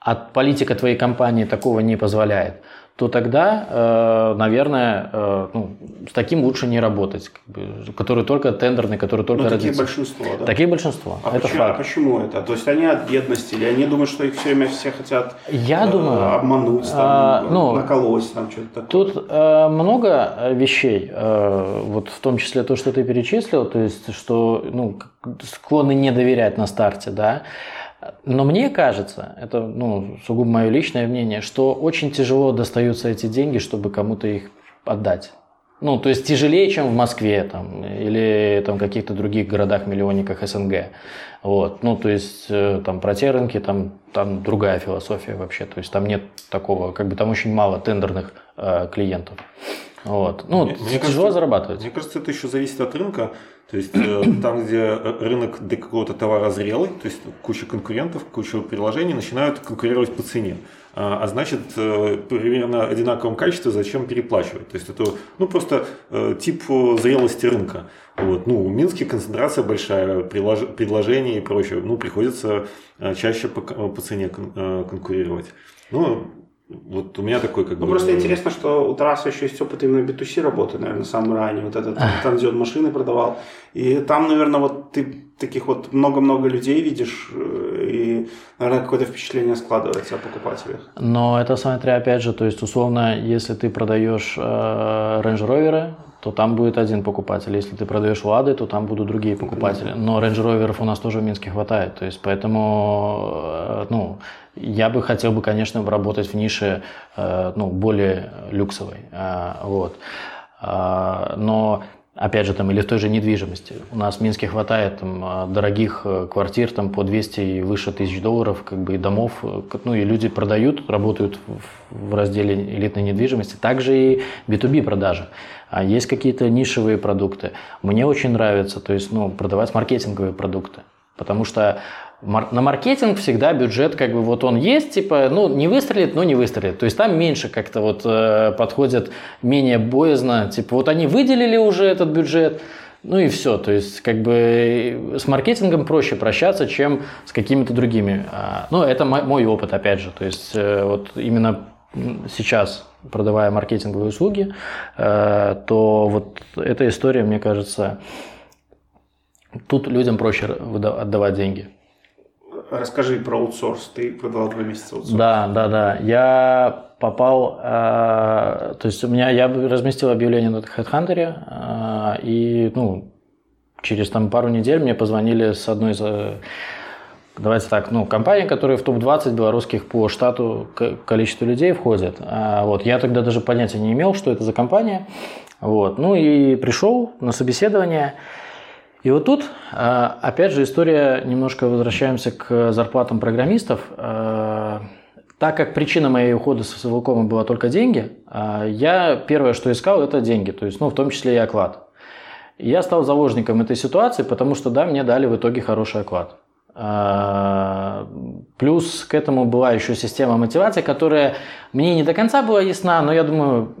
а политика твоей компании такого не позволяет, то тогда, э, наверное, э, ну, с таким лучше не работать, как бы, который только тендерный, который только Ну, такие родится. большинство, да? Такие большинство. А это почему, а факт. почему это? То есть они от бедности или они думают, что их все время все хотят Я э, думаю, обмануть, там, а, ну, наколоть, там что-то такое? Тут э, много э, вещей, э, вот в том числе то, что ты перечислил, то есть, что ну, склонны не доверять на старте, да. Но мне кажется, это ну, сугубо мое личное мнение, что очень тяжело достаются эти деньги, чтобы кому-то их отдать. Ну, то есть тяжелее, чем в Москве там, или там каких-то других городах-миллионниках СНГ. Вот. Ну, то есть э, там про те рынки, там, там другая философия вообще. То есть там нет такого, как бы там очень мало тендерных э, клиентов. Вот. Ну, Мне- тяжело кажется, зарабатывать. Мне кажется, это еще зависит от рынка. То есть э, там, где рынок для какого-то товара зрелый, то есть куча конкурентов, куча приложений начинают конкурировать по цене. А а значит, э, примерно одинаковом качестве зачем переплачивать? То есть это ну, просто э, тип зрелости рынка. Вот. Ну, в Минске концентрация большая, прилож- предложений и прочее. Ну, приходится чаще по, по цене кон- конкурировать. Ну, вот у меня такой как Ну, бы... просто интересно, что у Тараса еще есть опыт именно B2C работы, наверное, самый ранний. Вот этот, там, где он машины продавал. И там, наверное, вот ты таких вот много-много людей видишь, э, и, наверное, какое-то впечатление складывается о покупателях. Но это смотря, опять же, то есть, условно, если ты продаешь э, Range Rover, то там будет один покупатель. Если ты продаешь Лады, то там будут другие покупатели. Но Range Rover у нас тоже в Минске хватает. То есть, поэтому, э, ну, я бы хотел бы, конечно, работать в нише, э, ну, более люксовой. А, вот. А, но опять же, там, или в той же недвижимости. У нас в Минске хватает там, дорогих э, квартир там, по 200 и выше тысяч долларов, как бы и домов, э, ну и люди продают, работают в, разделе элитной недвижимости. Также и B2B продажи. А есть какие-то нишевые продукты. Мне очень нравится, то есть, ну, продавать маркетинговые продукты. Потому что на маркетинг всегда бюджет, как бы вот он есть, типа, ну, не выстрелит, но не выстрелит. То есть там меньше как-то вот э, подходят, менее боязно. Типа, вот они выделили уже этот бюджет, ну и все. То есть, как бы с маркетингом проще прощаться, чем с какими-то другими. А, Ну, это мой, опыт, опять же. То есть, э, вот именно сейчас, продавая маркетинговые услуги, э, то вот эта история, мне кажется, тут людям проще отдавать деньги. Расскажи про аутсорс. Ты продавал два месяца аутсорс. Да, да, да. Я попал, э, то есть у меня, я разместил объявление на HeadHunter, э, и, ну, через там пару недель мне позвонили с одной из, э, давайте так, ну, компаний, которые в топ-20 белорусских по штату количеству людей входят. А, вот, я тогда даже понятия не имел, что это за компания. Вот, ну и пришел на собеседование, и вот тут, э, опять же, история, немножко возвращаемся к зарплатам программистов. Э, Так как причина моего ухода с Вилкома была только деньги, э, я первое, что искал, это деньги, то есть, ну, в том числе и оклад. Я стал заложником этой ситуации, потому что, да, мне дали в итоге хороший оклад. Плюс к этому была еще система мотивации, которая мне не до конца была ясна, но я думаю,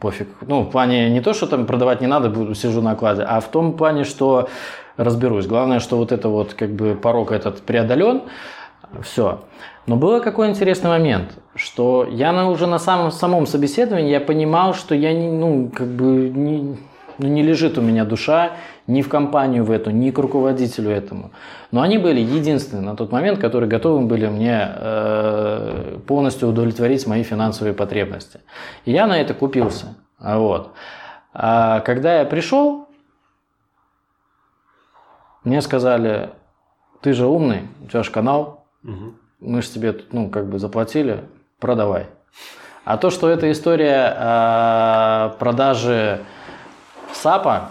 пофиг. Ну, в плане не то, что там продавать не надо, буду сижу на окладе, а в том плане, что разберусь. Главное, что вот это вот как бы порог этот преодолен, все. Но был какой интересный момент, что я на, уже на самом, самом собеседовании я понимал, что я не, ну, как бы не, ну, не лежит у меня душа ни в компанию в эту, ни к руководителю этому. Но они были единственные на тот момент, которые готовы были мне э, полностью удовлетворить мои финансовые потребности. И я на это купился. Вот. А когда я пришел, мне сказали, ты же умный, у тебя же канал, мы же тебе, ну, как бы заплатили, продавай. А то, что эта история э, продажи SAP а,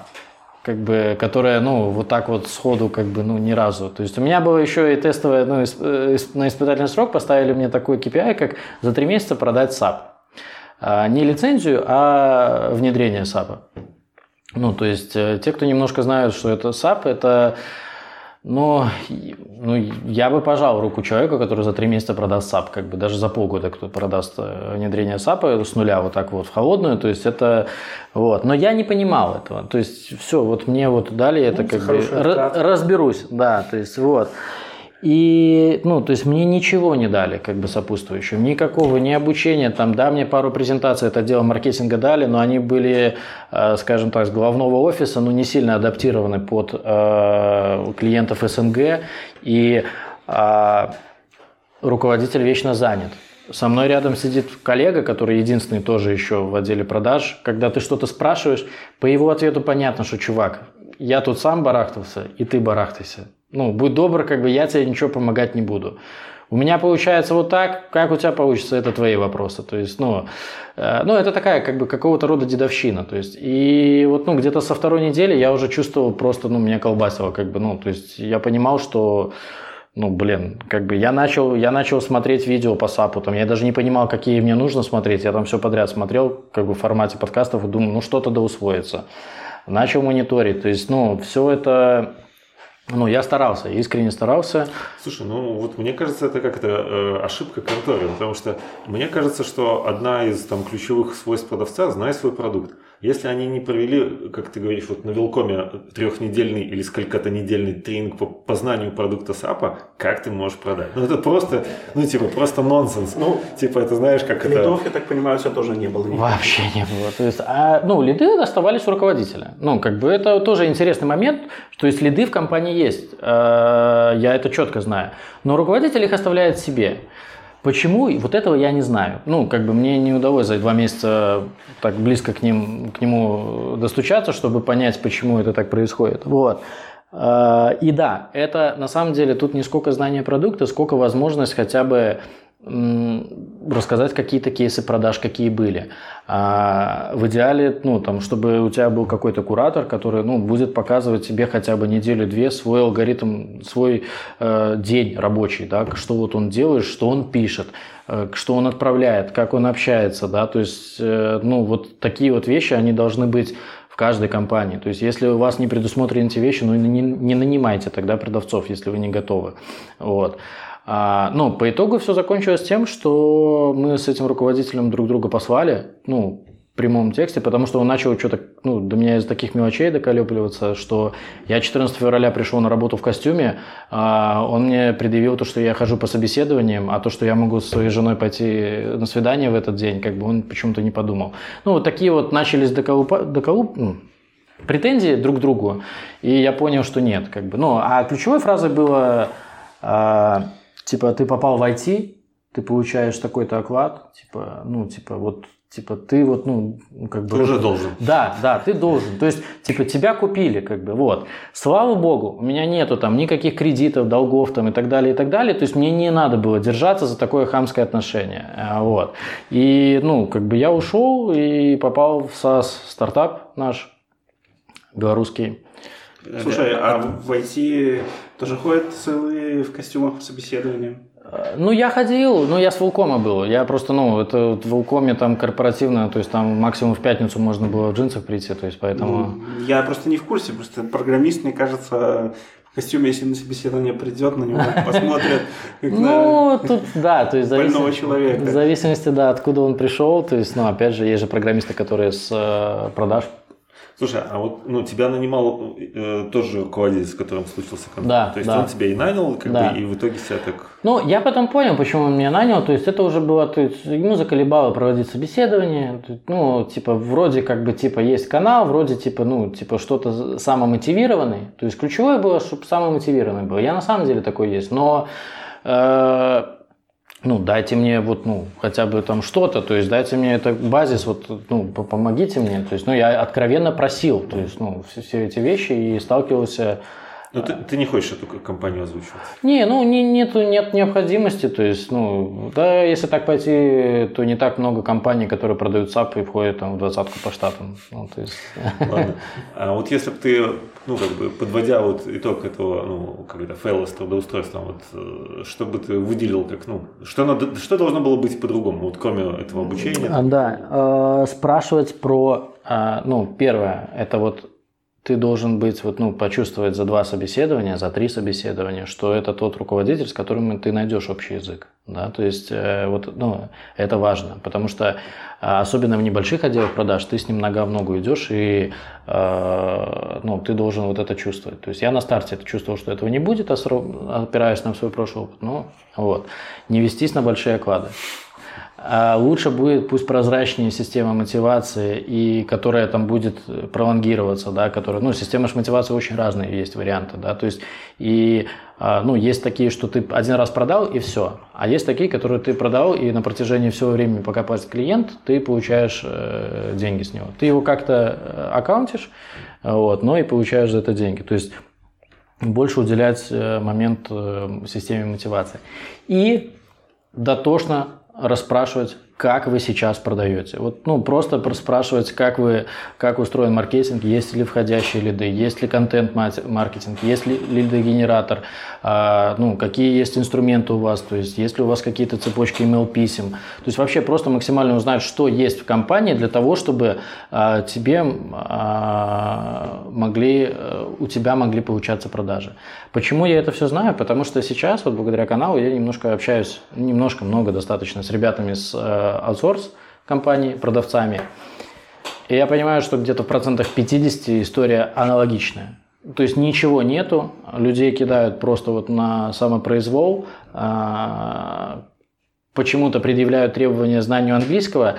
как бы, которая, ну, вот так вот сходу, как бы, ну, ни разу. То есть у меня было еще и тестовое, ну, э, на испытательный срок поставили мне такой KPI, как за три месяца продать SAP. А, не лицензию, а внедрение SAP а. Ну, то есть э, те, кто немножко знают, что это SAP, это но ну, я бы пожал руку человеку, который за три месяца продаст SAP, как бы даже за полгода кто продаст э, внедрение SAP а с нуля вот так вот в холодную, то есть это вот. Но я не понимал этого, то есть все, вот мне вот дали это ну, как бы разберусь, да, то есть вот. И, ну, то есть мне ничего не дали, как бы сопутствующего, никакого, ни обучения, там, да, мне пару презентаций это дело маркетинга дали, но они были, э, скажем так, с головного офиса, ну, не сильно адаптированы под э, клиентов СНГ, и э, руководитель вечно занят. Со мной рядом сидит коллега, который единственный тоже еще в отделе продаж. Когда ты что-то спрашиваешь, по его ответу понятно, что, чувак, я тут сам барахтался, и ты барахтайся. Ну, будь добр, как бы я тебе ничего помогать не буду. У меня получается вот так, как у тебя получится, это твои вопросы. То есть, ну, э, ну это такая как бы какого-то рода дедовщина. То есть, и вот, ну, где-то со второй недели я уже чувствовал просто, ну, меня колбасило, как бы, ну, то есть, я понимал, что, ну, блин, как бы я начал, я начал смотреть видео по САПу, там, я даже не понимал, какие мне нужно смотреть, я там все подряд смотрел, как бы в формате подкастов и думал, ну, что-то да усвоится. Начал мониторить, то есть, ну, все это ну, я старался, искренне старался. Слушай, ну вот мне кажется, это как-то э, ошибка конторы, потому что мне кажется, что одна из там ключевых свойств продавца – знай свой продукт. Если они не провели, как ты говоришь, вот на Вилкоме трехнедельный или сколько-то недельный тренинг по познанию продукта САПа, как ты можешь продать? Ну, это просто, ну, типа, просто нонсенс. Ну, типа, это знаешь, как лидов, это... я так понимаю, все тоже не было. Вообще не было. То есть, а, ну, лиды оставались у руководителя. Ну, как бы это тоже интересный момент, что есть лиды в компании есть. Э, я это четко знаю. Но руководитель их оставляет себе. Почему? Вот этого я не знаю. Ну, как бы мне не удалось за два месяца так близко к, ним, к нему достучаться, чтобы понять, почему это так происходит. Вот. А, и да, это на самом деле тут не сколько знания продукта, сколько возможность хотя бы рассказать какие-то кейсы продаж, какие были. А в идеале, ну, там, чтобы у тебя был какой-то куратор, который ну, будет показывать тебе хотя бы неделю-две свой алгоритм, свой э, день рабочий, да, что вот он делает, что он пишет, э, что он отправляет, как он общается, да, то есть, э, ну, вот такие вот вещи, они должны быть каждой компании. То есть, если у вас не предусмотрены эти вещи, ну, не, не нанимайте тогда продавцов, если вы не готовы. Вот. А, ну, по итогу все закончилось тем, что мы с этим руководителем друг друга послали, ну, в прямом тексте, потому что он начал что-то, ну, до меня из таких мелочей доколепливаться, что я 14 февраля пришел на работу в костюме, а он мне предъявил то, что я хожу по собеседованиям, а то, что я могу с своей женой пойти на свидание в этот день, как бы он почему-то не подумал. Ну, вот такие вот начались доколупа, доколуп, ну, претензии друг к другу, и я понял, что нет, как бы. Ну, а ключевой фразой было... Типа, ты попал в IT, ты получаешь такой-то оклад, типа, ну, типа, вот, типа, ты вот, ну, как бы... Ты уже должен. Да, да, ты должен. То есть, типа, тебя купили, как бы, вот. Слава богу, у меня нету там никаких кредитов, долгов там и так далее, и так далее. То есть, мне не надо было держаться за такое хамское отношение, а, вот. И, ну, как бы я ушел и попал в SaaS стартап наш, белорусский. Слушай, а в IT тоже ходят целые в костюмах по собеседованию? Ну, я ходил, ну, я с Волкома был. Я просто, ну, это в Волкоме там корпоративно, то есть там максимум в пятницу можно было в джинсах прийти, то есть поэтому... Ну, я просто не в курсе, просто программист, мне кажется, в костюме, если на собеседование придет, на него посмотрят Ну, тут, да, то есть больного человека. В зависимости, да, откуда он пришел, то есть, ну, опять же, есть же программисты, которые с э, продаж Слушай, а вот ну, тебя нанимал э, тоже руководитель, с которым случился конфликт. Да, То есть да. он тебя и нанял, как да. бы, и в итоге себя так... Ну, я потом понял, почему он меня нанял. То есть это уже было, то есть ему заколебало проводить собеседование. Ну, типа, вроде как бы, типа, есть канал, вроде, типа, ну, типа, что-то самомотивированный. То есть ключевое было, чтобы самомотивированный был. Я на самом деле такой есть. Но э, ну, дайте мне вот, ну, хотя бы там что-то, то есть дайте мне это базис, вот, ну, помогите мне, то есть, ну, я откровенно просил, то есть, ну, все, все эти вещи и сталкивался Но ты, ты не хочешь эту компанию озвучивать? Не, ну не, нету, нет необходимости. То есть, ну, да, если так пойти, то не так много компаний, которые продают SAP и входят там, в двадцатку по штатам. Ну, то есть... Ладно. А вот если бы ты, ну, как бы, подводя вот итог этого, ну, когда фейла с трудоустройством, вот, э, что бы ты выделил как, ну, что, надо, что должно было быть по-другому, вот кроме этого обучения? А, да, э, спрашивать про, э, ну, первое, это вот ты должен быть, вот, ну, почувствовать за два собеседования, за три собеседования, что это тот руководитель, с которым ты найдешь общий язык. Да? То есть э, вот, ну, это важно, потому что а, особенно в небольших отделах продаж ты с ним нога в ногу идешь, и э, ну, ты должен вот это чувствовать. То есть я на старте это чувствовал, что этого не будет, опираясь на свой прошлый опыт. Ну, вот. Не вестись на большие оклады. А лучше будет пусть прозрачнее система мотивации, и которая там будет пролонгироваться, да, которая, ну, система мотивации очень разные есть варианты, да, то есть, и, а, ну, есть такие, что ты один раз продал и все, а есть такие, которые ты продал, и на протяжении всего времени, пока платит клиент, ты получаешь э, деньги с него. Ты его как-то э, аккаунтишь, вот, но и получаешь за это деньги, то есть, больше уделять э, момент системе мотивации. И дотошно расспрашивать, как вы сейчас продаете. Вот, ну, просто спрашивать, как вы, как устроен маркетинг, есть ли входящие лиды, есть ли контент-маркетинг, есть ли лидогенератор, а, ну, какие есть инструменты у вас, то есть есть ли у вас какие-то цепочки email-писем. То есть вообще просто максимально узнать, что есть в компании для того, чтобы а, тебе а, могли, у тебя могли получаться продажи. Почему я это все знаю? Потому что сейчас, вот благодаря каналу, я немножко общаюсь, немножко, много достаточно, с ребятами с аутсорс компаний, продавцами. И я понимаю, что где-то в процентах 50 история аналогичная. То есть ничего нету, людей кидают просто вот на самопроизвол, а, почему-то предъявляют требования знанию английского,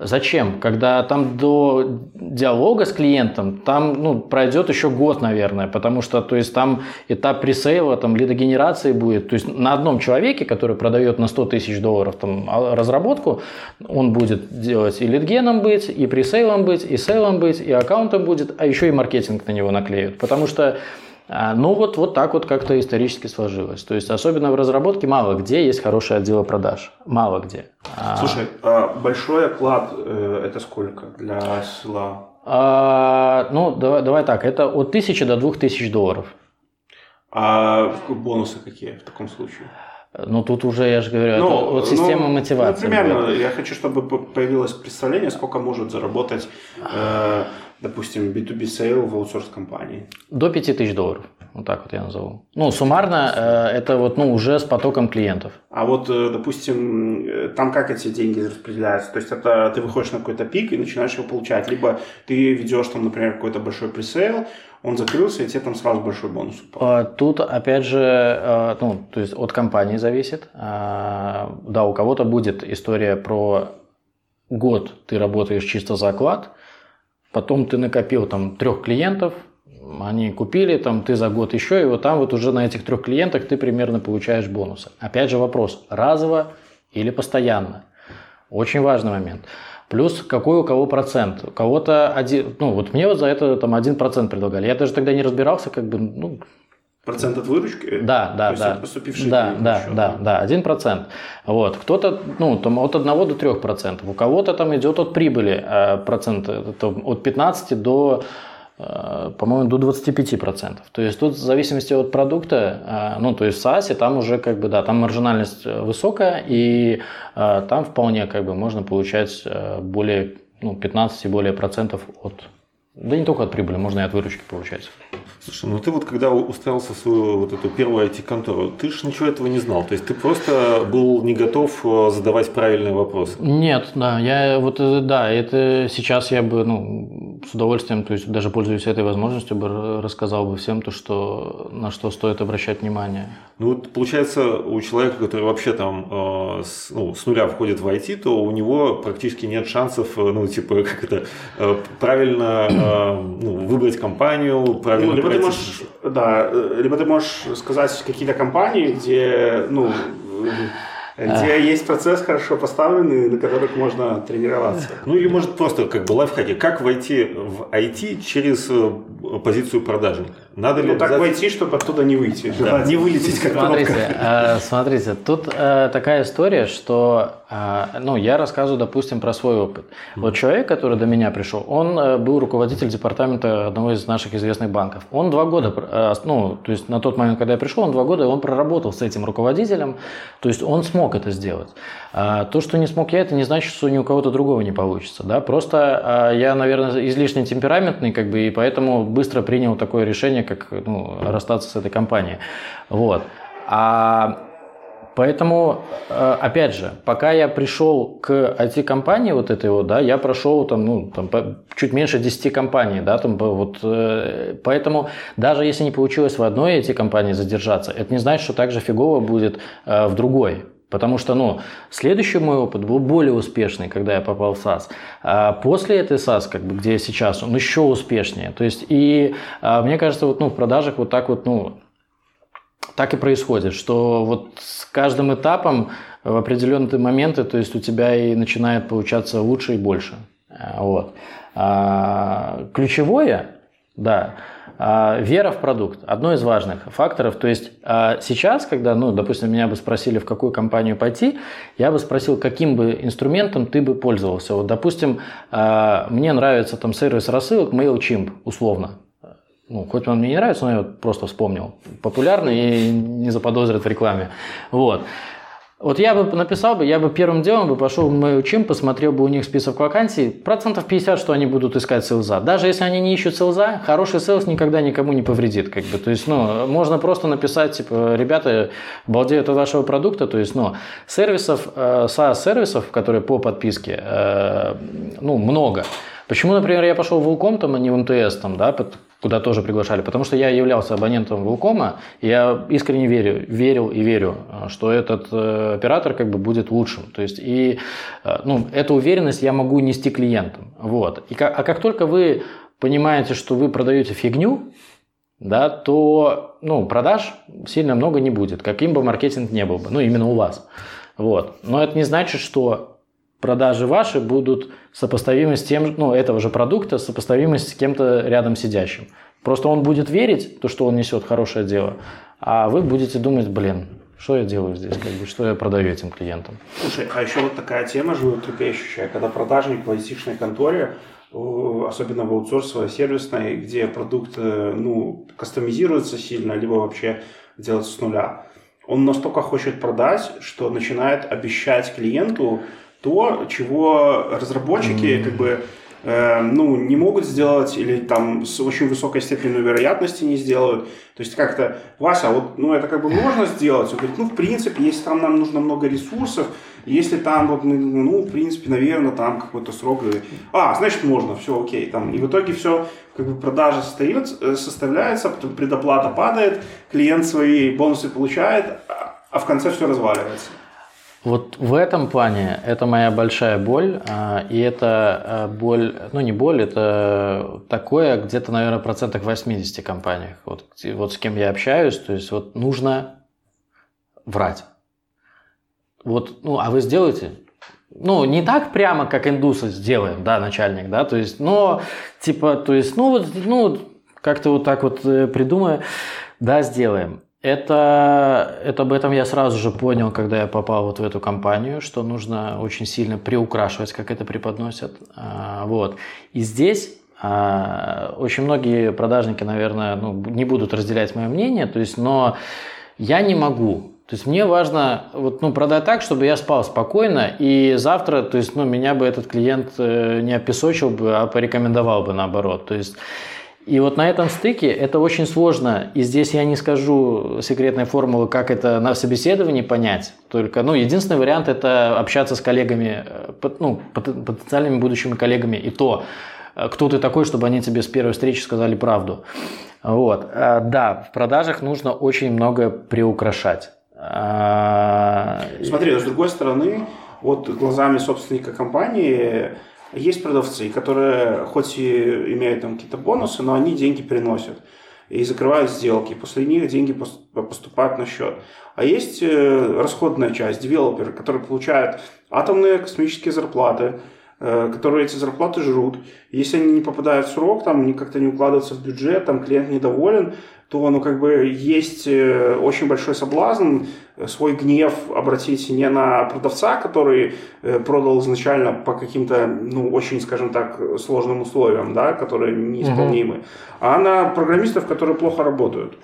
Зачем? Когда там до диалога с клиентом, там ну, пройдет еще год, наверное, потому что то есть, там этап пресейла, там лидогенерации будет. То есть на одном человеке, который продает на 100 тысяч долларов там, а, разработку, он будет делать и лидгеном быть, и пресейлом быть, и сейлом быть, и аккаунтом будет, а еще и маркетинг на него наклеют. Потому что ну вот, вот так вот как-то исторически сложилось. То есть особенно в разработке мало где есть хорошие отделы продаж. Мало где. А, Слушай, а большой оклад э, это сколько для села? А, ну, давай, давай так, это от 1000 до 2000 долларов. А бонусы какие в таком случае? Ну, тут уже, я же говорю, ну, это от системы ну, мотивации. Ну, примерно, я хочу, чтобы появилось представление, сколько может заработать э, допустим, B2B sale в аутсорс-компании? До 5000 долларов. Вот так вот я назову. Ну, суммарно э, это вот, ну, уже с потоком клиентов. А вот, э, допустим, э, там как эти деньги распределяются? То есть это ты выходишь на какой-то пик и начинаешь его получать. Либо ты ведешь там, например, какой-то большой пресейл, он закрылся, и тебе там сразу большой бонус упал. А, тут, опять же, э, ну, то есть от компании зависит. А, да, у кого-то будет история про год ты работаешь чисто за оклад – Потом ты накопил там трех клиентов, они купили, там ты за год еще, и вот там вот уже на этих трех клиентах ты примерно получаешь бонусы. Опять же вопрос, разово или постоянно? Очень важный момент. Плюс какой у кого процент. У кого-то один, ну вот мне вот за это там один процент предлагали. Я даже тогда не разбирался, как бы, ну, Процент от выручки? Да, да, да. Да, да, да, да, один процент. Вот. Кто-то, ну, там от 1 до 3 процентов. У кого-то там идет от прибыли э, процент, это от 15 до, э, по-моему, до 25 процентов. То есть тут в зависимости от продукта, э, ну, то есть в SaaS там уже как бы, да, там маржинальность высокая, и там вполне как бы можно получать более, ну, 15 и более процентов от, да не только от прибыли, можно и от выручки получать. Слушай, ну ты вот когда устраивался в свою вот эту первую IT-контору, ты же ничего этого не знал. То есть ты просто был не готов э, задавать правильные вопросы. Нет, да, я вот э, да, это сейчас я бы, ну, с удовольствием, то есть даже пользуясь этой возможностью, бы рассказал бы всем то, что на что стоит обращать внимание. Ну вот получается у человека, который вообще там э, с, ну, с нуля входит в IT, то у него практически нет шансов, э, ну типа как это э, правильно ну, выбрать компанию, правильно. Ну, ты можешь, да, э, либо ты можешь сказать какие-то компании, где, ну, где есть процесс хорошо поставленный, на которых можно тренироваться. Ну или может просто как бы лайфхаки. Как войти в IT через э, позицию продажника? Надо ли Ну, так обязательно- войти, чтобы оттуда не выйти. Не вылететь, как Смотрите, э, смотрите, тут э, такая история, что, э, ну, я рассказываю, допустим, про свой опыт. Вот человек, который до меня пришел, он э, был руководитель департамента одного из наших известных банков. Он два года, э, ну, то есть на тот момент, когда я пришел, он два года, он проработал с этим руководителем, то есть он смог это сделать. А то, что не смог я, это не значит, что ни у кого-то другого не получится, да, просто э, я, наверное, излишне темпераментный, как бы, и поэтому быстро принял такое решение, как, ну, расстаться с этой компанией. Вот. А Поэтому, э, опять же, пока я пришел к IT-компании вот этой вот, да, я прошел там, ну, там, чуть меньше 10 компаний, да, там, вот, э, поэтому даже если не получилось в одной IT-компании задержаться, это не значит, что так же фигово будет э, в другой. Потому что, ну, следующий мой опыт был более успешный, когда я попал в САС. А после этой САС, как бы, где я сейчас, он еще успешнее. То есть, и а, мне кажется, вот, ну, в продажах вот так вот, ну, так и происходит, что вот с каждым этапом в определенные моменты, то есть у тебя и начинает получаться лучше и больше. Вот. А, Ключевое, да, вера в продукт – одно из важных факторов. То есть а, сейчас, когда, ну, допустим, меня бы спросили, в какую компанию пойти, я бы спросил, каким бы инструментом ты бы пользовался. Вот, допустим, а, мне нравится там сервис рассылок MailChimp, условно. Ну, хоть он мне не нравится, но я вот просто вспомнил. Популярный и не заподозрят в рекламе. Вот. Вот я бы написал бы, я бы первым делом бы пошел в MailChimp, посмотрел бы у них список вакансий, процентов 50, что они будут искать селза. Даже если они не ищут селза, хороший селс никогда никому не повредит. Как бы. То есть, ну, можно просто написать, типа, ребята, балдеют от вашего продукта, то есть, ну, сервисов, э, SaaS-сервисов, которые по подписке, э, ну, много. Почему, например, я пошел в Вулком, там, а не в МТС, там, да, куда тоже приглашали? Потому что я являлся абонентом Вулкома, и я искренне верю, верил и верю, э, что этот э, оператор как бы будет лучшим. То есть, и, э, ну, эту уверенность я могу нести клиентам. Вот. И как, а как только вы понимаете, что вы продаете фигню, да, то ну, продаж сильно много не будет, каким бы маркетинг не был бы, ну, именно у вас. Вот. Но это не значит, что продажи ваши будут сопоставимы с тем, ну, этого же продукта, сопоставимы с кем-то рядом сидящим. Просто он будет верить, то, что он несет хорошее дело, а вы будете думать, блин, что я делаю здесь, как бы, что я продаю этим клиентам. Слушай, а еще вот такая тема животрепещущая, когда продажник в айтишной конторе, особенно в аутсорсовой, сервисной, где продукт э, ну, кастомизируется сильно, либо вообще делается с нуля, он настолько хочет продать, что начинает обещать клиенту то, чего разработчики как бы э, ну, не могут сделать или там с очень высокой степенью вероятности не сделают. То есть как-то, Вася, вот, ну, это как бы можно сделать? Он говорит, ну, в принципе, если там нам нужно много ресурсов, если там вот, ну, ну, в принципе, наверное, там какой-то срок. А, значит, можно, все, окей. Там. И в итоге все, как бы продажа состоит, э, составляется, потом предоплата падает, клиент свои бонусы получает, а- а в конце все разваливается. Вот в этом плане это моя большая боль, а, и это а, боль, ну не боль, это такое где-то, наверное, процентах 80 компаниях, вот, вот с кем я общаюсь, то есть вот нужно врать. Вот, ну, а вы сделаете? Ну, не так прямо, как индусы сделаем, да, начальник, да, то есть, но, типа, то есть, ну, вот, ну, как-то вот так вот э, придумаю, да, сделаем. Это, это об этом я сразу же понял, когда я попал вот в эту компанию, что нужно очень сильно приукрашивать, как это преподносят. А, Вот. И здесь а, очень многие продажники, наверное, ну, не будут разделять мое мнение, то есть, но я не могу. То есть мне важно вот, ну, продать так, чтобы я спал спокойно, и завтра, то есть, ну, меня бы этот клиент э, не опесочил бы, а порекомендовал бы наоборот. То есть и вот на этом стыке это очень сложно. И здесь я не скажу секретной формулы, как это на собеседовании понять. Только, ну, единственный вариант это общаться с коллегами, э, ну, пот- потенциальными будущими коллегами. И то, э, кто ты такой, чтобы они тебе с первой встречи сказали правду. Вот. А, Да, в продажах нужно очень много приукрашать. Смотри, с другой стороны, вот глазами собственника компании есть продавцы, которые хоть и имеют там какие-то бонусы, но они деньги приносят и закрывают сделки. После них деньги пос- поступают на счет. А есть э, расходная часть, девелоперы, которые получают атомные космические зарплаты, э, которые эти зарплаты жрут. Если они не попадают в срок, там, они как-то не укладываются в бюджет, там, клиент недоволен, то ну, как бы есть э, очень большой соблазн свой гнев обратить не на продавца, который э, продал изначально по каким-то, ну, очень, скажем так, сложным условиям, да, которые неисполнимы, угу. а на программистов, которые плохо работают.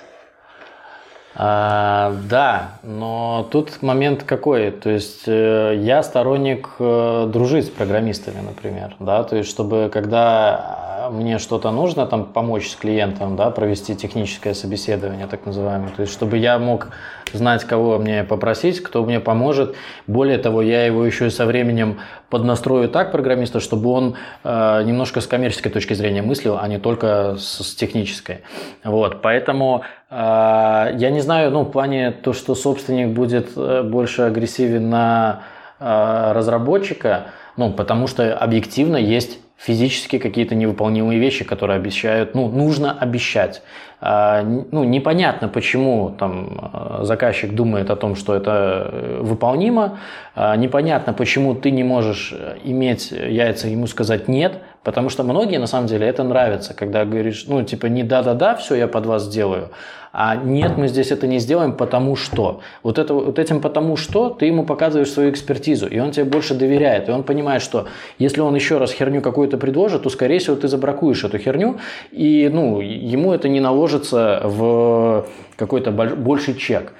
А, да, но тут момент какой, то есть э, я сторонник э, дружить с программистами, например, да, то есть чтобы когда мне что-то нужно, там помочь с клиентом, да, провести техническое собеседование, так называемое, то есть чтобы я мог знать, кого мне попросить, кто мне поможет. Более того, я его еще и со временем поднастрою так программиста, чтобы он э, немножко с коммерческой точки зрения мыслил, а не только с, с технической. Вот, поэтому э, я не знаю, ну, в плане то, что собственник будет э, больше агрессивен на э, разработчика, ну, потому что объективно есть физически какие-то невыполнимые вещи, которые обещают, ну, нужно обещать. А, ну, непонятно, почему там а, заказчик думает о том, что это э, выполнимо, а, непонятно, почему ты не можешь иметь яйца ему сказать «нет», потому что многие, на самом деле, это нравится, когда говоришь, ну, типа, не «да-да-да, все, я под вас сделаю», а нет, мы здесь это не сделаем, потому что. Вот, это, вот этим потому что ты ему показываешь свою экспертизу, и он тебе больше доверяет, и он понимает, что если он еще раз херню какую-то предложит, то, скорее всего, ты забракуешь эту херню, и ну, ему это не наложится в какой-то больший чек.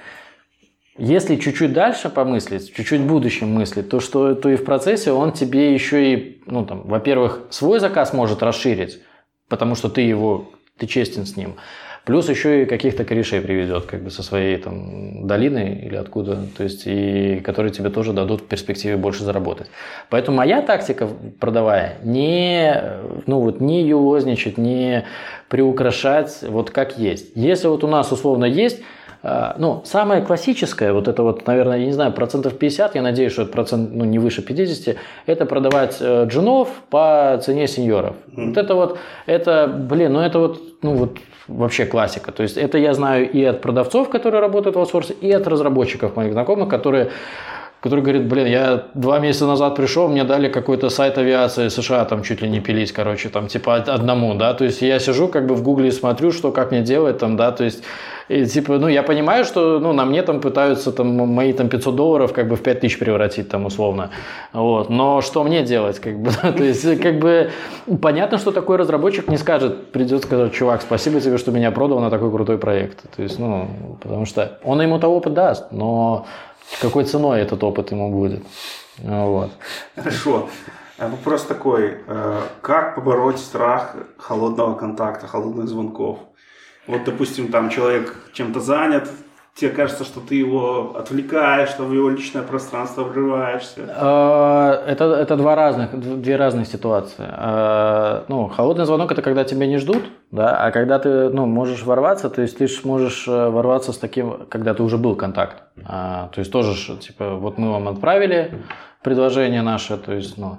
Если чуть-чуть дальше помыслить, чуть-чуть в будущем мыслить, то что то и в процессе он тебе еще и, ну там, во-первых, свой заказ может расширить, потому что ты его, ты честен с ним. Плюс еще и каких-то корешей приведет, как бы со своей там долины или откуда, то есть и которые тебе тоже дадут в перспективе больше заработать. Поэтому моя тактика, продавая, не, ну вот, не юлозничать, не приукрашать, вот как есть. Если вот у нас условно есть ну, самое классическое, вот это вот, наверное, я не знаю, процентов 50, я надеюсь, что это процент, ну, не выше 50, это продавать э, джинов по цене сеньоров. Mm-hmm. Вот это вот, это, блин, ну это вот, ну вот вообще классика. То есть это я знаю и от продавцов, которые работают в аутсорсе, и от разработчиков моих знакомых, которые который говорит, блин, я два месяца назад пришел, мне дали какой-то сайт авиации США, там чуть ли не пилить, короче, там типа одному, да, то есть я сижу как бы в гугле и смотрю, что как мне делать там, да, то есть и, типа, ну, я понимаю, что, ну, на мне там пытаются там мои там 500 долларов как бы в 5000 превратить там условно, вот, но что мне делать, как бы, то есть, как бы, понятно, что такой разработчик не скажет, придет сказать, чувак, спасибо тебе, что меня продал на такой крутой проект, то есть, ну, потому что он ему того опыт даст, но какой ценой этот опыт ему будет. Вот. Хорошо. А вопрос такой. Э, как побороть страх холодного контакта, холодных звонков? Вот, допустим, там человек чем-то занят, тебе кажется, что ты его отвлекаешь, что в его личное пространство врываешься? А, это, это два разных, две разные ситуации. А, ну, холодный звонок – это когда тебя не ждут, да, а когда ты ну, можешь ворваться, то есть ты можешь э, ворваться с таким, когда ты уже был контакт. А, то есть тоже, типа, вот мы вам отправили предложение наше, то есть, ну,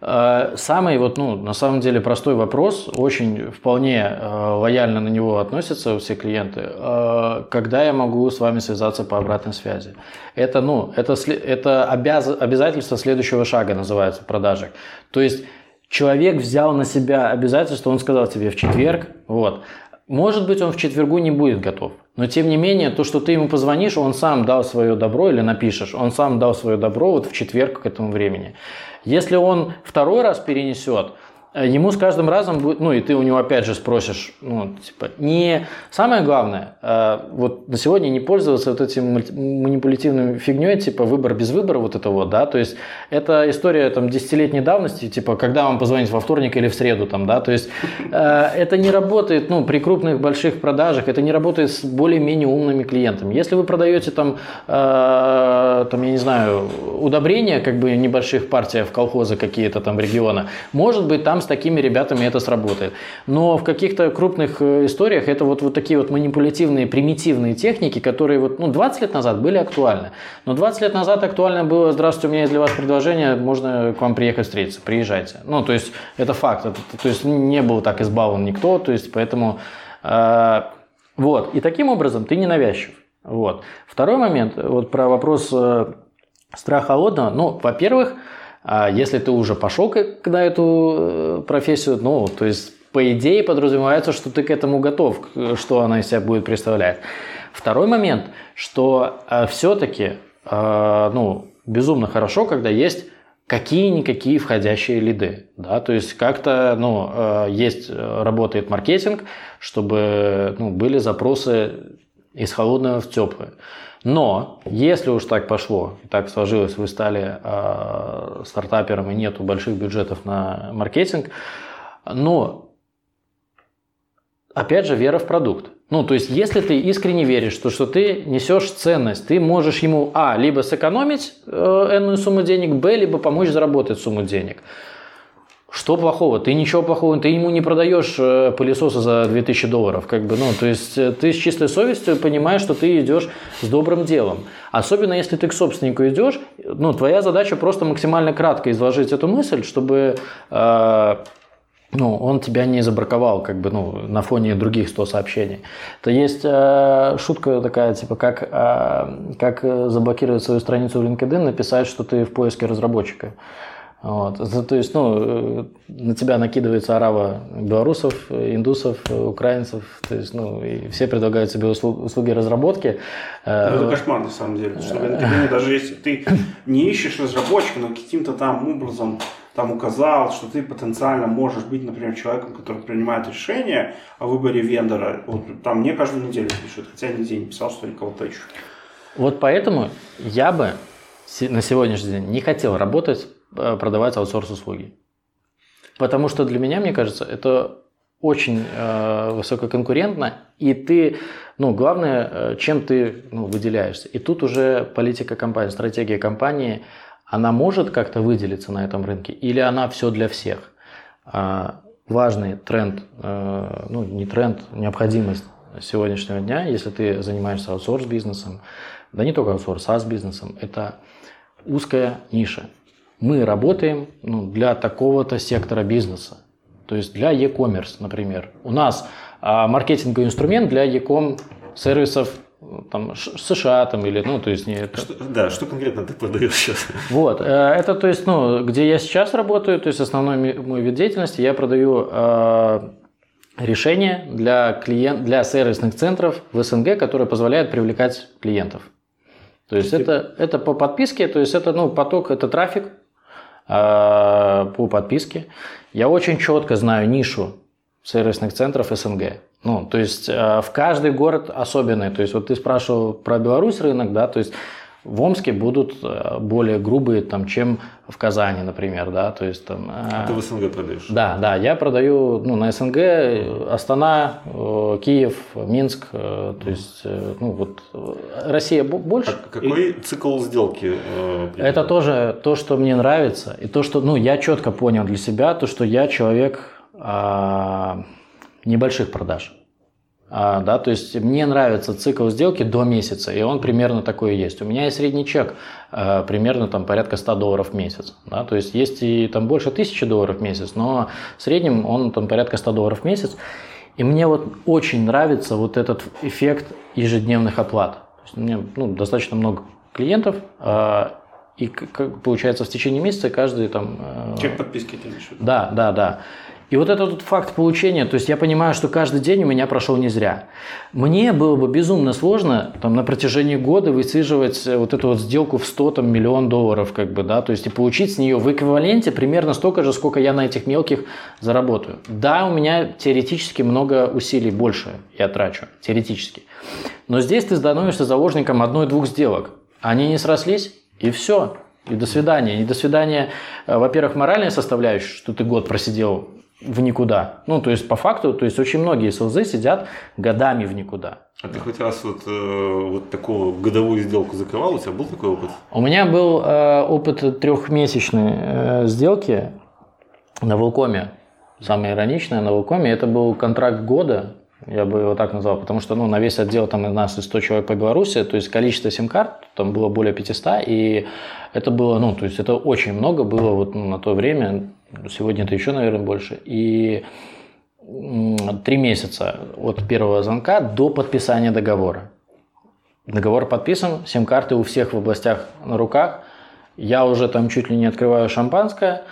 самый вот, ну, на самом деле простой вопрос, очень вполне э, лояльно на него относятся все клиенты. Э, когда я могу с вами связаться по обратной связи? Это, ну, это, это обяз, обязательство следующего шага называется продажи. То есть человек взял на себя обязательство, он сказал тебе в четверг, вот, может быть, он в четвергу не будет готов. Но тем не менее, то, что ты ему позвонишь, он сам дал свое добро или напишешь, он сам дал свое добро вот в четверг к этому времени. Если он второй раз перенесет, ему с каждым разом будет, ну и ты у него опять же спросишь, ну, типа, не самое главное, э, вот на сегодня не пользоваться вот этим манипулятивной фигней, типа выбор без выбора, вот это вот, да, то есть это история там десятилетней давности, типа, когда вам позвонить во вторник или в среду, там, да, то есть э, это не работает, ну, при крупных больших продажах, это не работает с более-менее умными клиентами. Если вы продаете там, там, я не знаю, удобрения, как бы небольших партий в колхозы какие-то там региона, может быть, там с такими ребятами это сработает. Но в каких-то крупных э, историях это вот, вот такие вот манипулятивные, примитивные техники, которые вот, ну, 20 лет назад были актуальны. Но 20 лет назад актуально было, здравствуйте, у меня есть для вас предложение, можно к вам приехать встретиться, приезжайте. Ну, то есть это факт, это, то есть не был так избалован никто, то есть поэтому... Э, вот, и таким образом ты не навязчив. Вот. Второй момент, вот про вопрос э, страха холодного. Ну, во-первых, А если ты уже пошел когда эту э, профессию, ну, то есть по идее подразумевается, что ты к этому готов, что она из себя будет представлять. Второй момент, что э, все-таки, э, ну, безумно хорошо, когда есть какие-никакие входящие лиды. Да? То есть как-то ну, есть, работает маркетинг, чтобы ну, были запросы из холодного в теплое. Но если уж так пошло, так сложилось, вы стали э, стартапером и нету больших бюджетов на маркетинг, но опять же вера в продукт. Ну, то есть, если ты искренне веришь, что, что ты несешь ценность, ты можешь ему, а, либо сэкономить э, энную сумму денег, б, либо помочь заработать сумму денег. Что плохого? Ты ничего плохого, ты ему не продаешь э, пылесоса за 2000 долларов. Как бы, ну, то есть э, ты с чистой совестью понимаешь, что ты идешь с добрым делом. Особенно если ты к собственнику идешь, ну, твоя задача просто максимально кратко изложить эту мысль, чтобы э, ну, он тебя не забраковал, как бы, ну, на фоне других 100 сообщений. То есть э, шутка такая, типа, как, э, как заблокировать свою страницу в LinkedIn, написать, что ты в поиске разработчика. Вот. То есть, ну, э, на тебя накидывается арава белорусов, индусов, украинцев, то есть, ну, и все предлагают себе услуги разработки. Ну, это кошмар, на самом деле. Что даже если ты не ищешь разработчика, но каким-то там образом там указал, что ты потенциально можешь быть, например, человеком, который принимает решение о выборе вендора. Вот там мне каждую неделю пишут, хотя нигде не писал, что я кого-то ищу. Вот поэтому я бы на сегодняшний день не хотел работать Э, продавать аутсорс-услуги. Потому что для меня, мне кажется, это очень э, высококонкурентно, и ты, ну, главное, э, чем ты ну, выделяешься. И тут уже политика компании, стратегия компании, она может как-то выделиться на этом рынке, или она все для всех. Э, важный тренд, э, ну, не тренд, необходимость сегодняшнего дня, если ты занимаешься аутсорс-бизнесом, да не только аутсорс, SaaS-бизнесом, это узкая ниша мы работаем ну, для такого-то сектора бизнеса. То есть для e-commerce, например. У нас а, маркетинговый инструмент для e-com сервисов там, США там, или, ну, то есть не... Что, да, что конкретно ты продаешь сейчас? Вот, э, это, то есть, ну, где я сейчас работаю, то есть основной мой вид деятельности, я продаю э, решения для, клиент, для сервисных центров в СНГ, которые позволяют привлекать клиентов. То есть это, это по подписке, то есть это ну, поток, это трафик, Э, по подписке. Я очень четко знаю нишу сервисных центров СНГ. Ну, то есть э, в каждый город особенный. То есть вот ты спрашивал про Беларусь рынок, да, то есть в Омске будут э, более грубые, там, чем в Казани, например, да, то есть там... А ты в СНГ продаешь? Да, да, я продаю, ну, на СНГ, Астана, Киев, Минск, то есть, ну, вот, Россия больше. А какой цикл сделки? Это тоже то, что мне нравится, и то, что, ну, я четко понял для себя, то, что я человек а, небольших продаж. А, да, то есть мне нравится цикл сделки до месяца, и он примерно такой и есть. У меня есть средний чек а, примерно там порядка 100 долларов в месяц. Да, то есть есть и там больше 1000 долларов в месяц, но в среднем он там порядка 100 долларов в месяц. И мне вот очень нравится вот этот эффект ежедневных оплат. То есть у меня ну, достаточно много клиентов, а, и как получается в течение месяца каждый там... Чек подписки ты имеешь Да, да, да. И вот этот факт получения, то есть я понимаю, что каждый день у меня прошел не зря. Мне было бы безумно сложно там, на протяжении года высиживать э, вот эту вот сделку в 100 там, миллион долларов, как бы, да, то есть и получить с нее в эквиваленте примерно столько же, сколько я на этих мелких заработаю. Да, у меня теоретически много усилий больше я трачу, теоретически. Но здесь ты становишься заложником одной-двух сделок. Они не срослись, и все. И до свидания. И до свидания, э, во-первых, моральная составляющая, что ты год просидел в никуда. Ну, то есть, по факту, то есть, очень многие СЛЗ сидят годами в никуда. А ты хоть раз вот, э, вот такую годовую сделку закрывал? У тебя был такой опыт? У меня был э, опыт трехмесячной э, сделки на Волкоме. Самое ироничное на Волкоме. Это был контракт года, я бы его так назвал, потому что ну, на весь отдел там у нас 100 человек по Беларуси, то есть количество сим-карт там было более 500, и это было, ну, то есть это очень много было вот ну, на то время, Сегодня это еще, наверное, больше. И три месяца от первого звонка до подписания договора. Договор подписан, сим-карты у всех в областях на руках, я уже там чуть ли не открываю шампанское,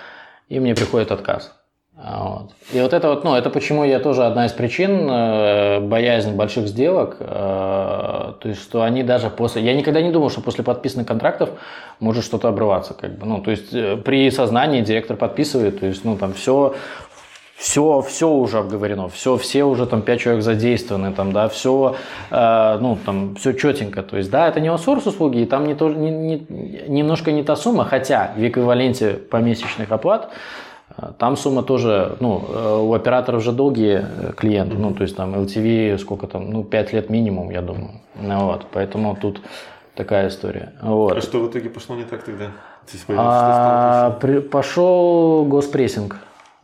и мне приходит отказ. Вот. И вот это вот, ну, это почему я тоже одна из причин э, боязнь больших сделок, э, то есть что они даже после, я никогда не думал, что после подписанных контрактов может что-то обрываться, как бы, ну, то есть э, при сознании директор подписывает, то есть, ну, там все, все, все уже обговорено, все, все уже там пять человек задействованы, там, да, все, э, ну, там, все четенько, то есть, да, это не аутсорс услуги, и там не то, не, не, немножко не та сумма, хотя в эквиваленте помесячных оплат там сумма тоже, ну, э, у операторов уже долгие э, клиенты, ну, то есть там LTV сколько там, ну, 5 лет минимум, я думаю. Ну, вот, поэтому тут такая история. Вот. А что в итоге пошло не так тогда? А, при, пошел госпрессинг.